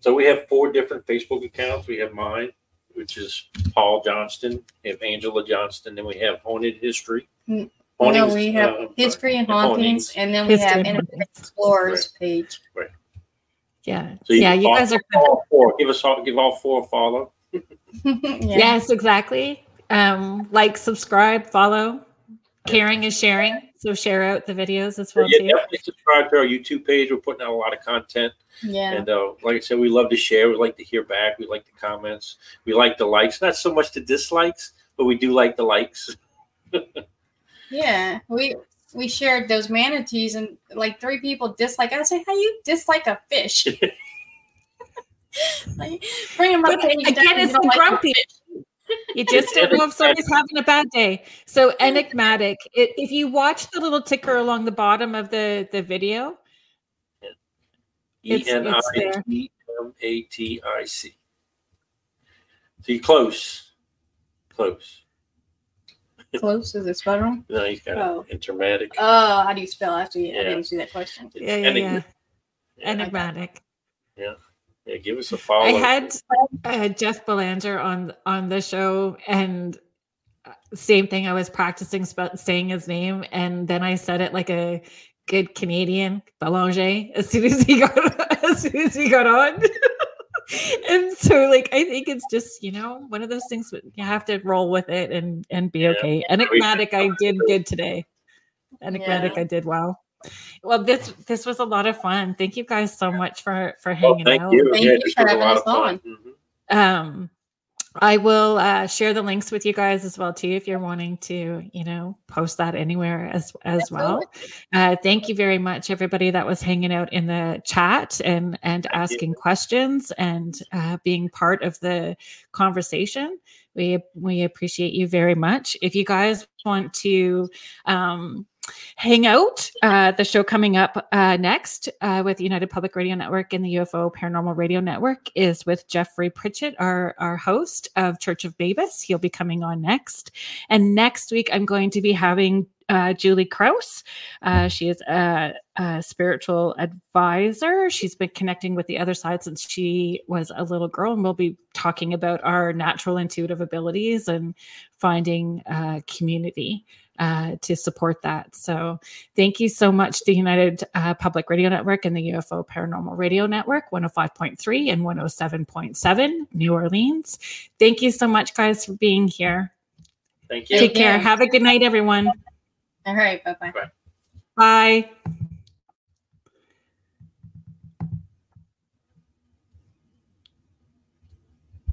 so we have four different Facebook accounts. We have mine, which is Paul Johnston. We have Angela Johnston. Then we have Haunted History. Mm, no, we have uh, history and hauntings, and then we history have Internet Explorers right. page. Right. Yeah. So you yeah, you guys are all four. Give us all give all four a follow. <laughs> yeah. Yes, exactly. Um, like, subscribe, follow. Caring is sharing. So share out the videos as well. Yeah, too. definitely subscribe to our YouTube page. We're putting out a lot of content. Yeah. And uh, like I said, we love to share. We like to hear back. We like the comments. We like the likes. Not so much the dislikes, but we do like the likes. <laughs> yeah. We we shared those manatees and like three people dislike. I say, how you dislike a fish? <laughs> <laughs> like, bring them up. Again, it's the grumpy. You <laughs> just don't know if somebody's having a bad day. So <laughs> enigmatic. It, if you watch the little ticker along the bottom of the the video, E N I T M A T I C. So you close, close. <laughs> Close is it spelled wrong? No, he's got oh. enigmatic. Oh, how do you spell after you? Yeah. I didn't see that question. yeah, yeah, yeah. Enigmatic. Yeah. Yeah, give us a follow. I had uh, Jeff Belanger on on the show, and uh, same thing. I was practicing sp- saying his name, and then I said it like a good Canadian Belanger as soon as he <laughs> got as soon as he got on. <laughs> and so, like, I think it's just you know one of those things you have to roll with it and and be okay. Enigmatic, I did good today. Enigmatic, yeah. I did well. Well, this this was a lot of fun. Thank you guys so much for for hanging well, thank out. You. Thank yeah, you for having us on. Mm-hmm. Um, I will uh, share the links with you guys as well too if you're wanting to, you know, post that anywhere as as well. Uh, thank you very much, everybody that was hanging out in the chat and and asking questions and uh, being part of the conversation. We we appreciate you very much. If you guys want to. Um, hang out. Uh, the show coming up uh, next uh, with United Public Radio Network and the UFO Paranormal Radio Network is with Jeffrey Pritchett, our, our host of Church of Mabus. He'll be coming on next. And next week, I'm going to be having uh, Julie Kraus. Uh, she is a, a, spiritual advisor. She's been connecting with the other side since she was a little girl, and we'll be talking about our natural intuitive abilities and finding uh, community uh, to support that. So, thank you so much to United uh, Public Radio Network and the UFO Paranormal Radio Network, 105.3 and 107.7, New Orleans. Thank you so much, guys, for being here. Thank you. Take care. Have a good night, everyone. All right. Bye-bye. Bye.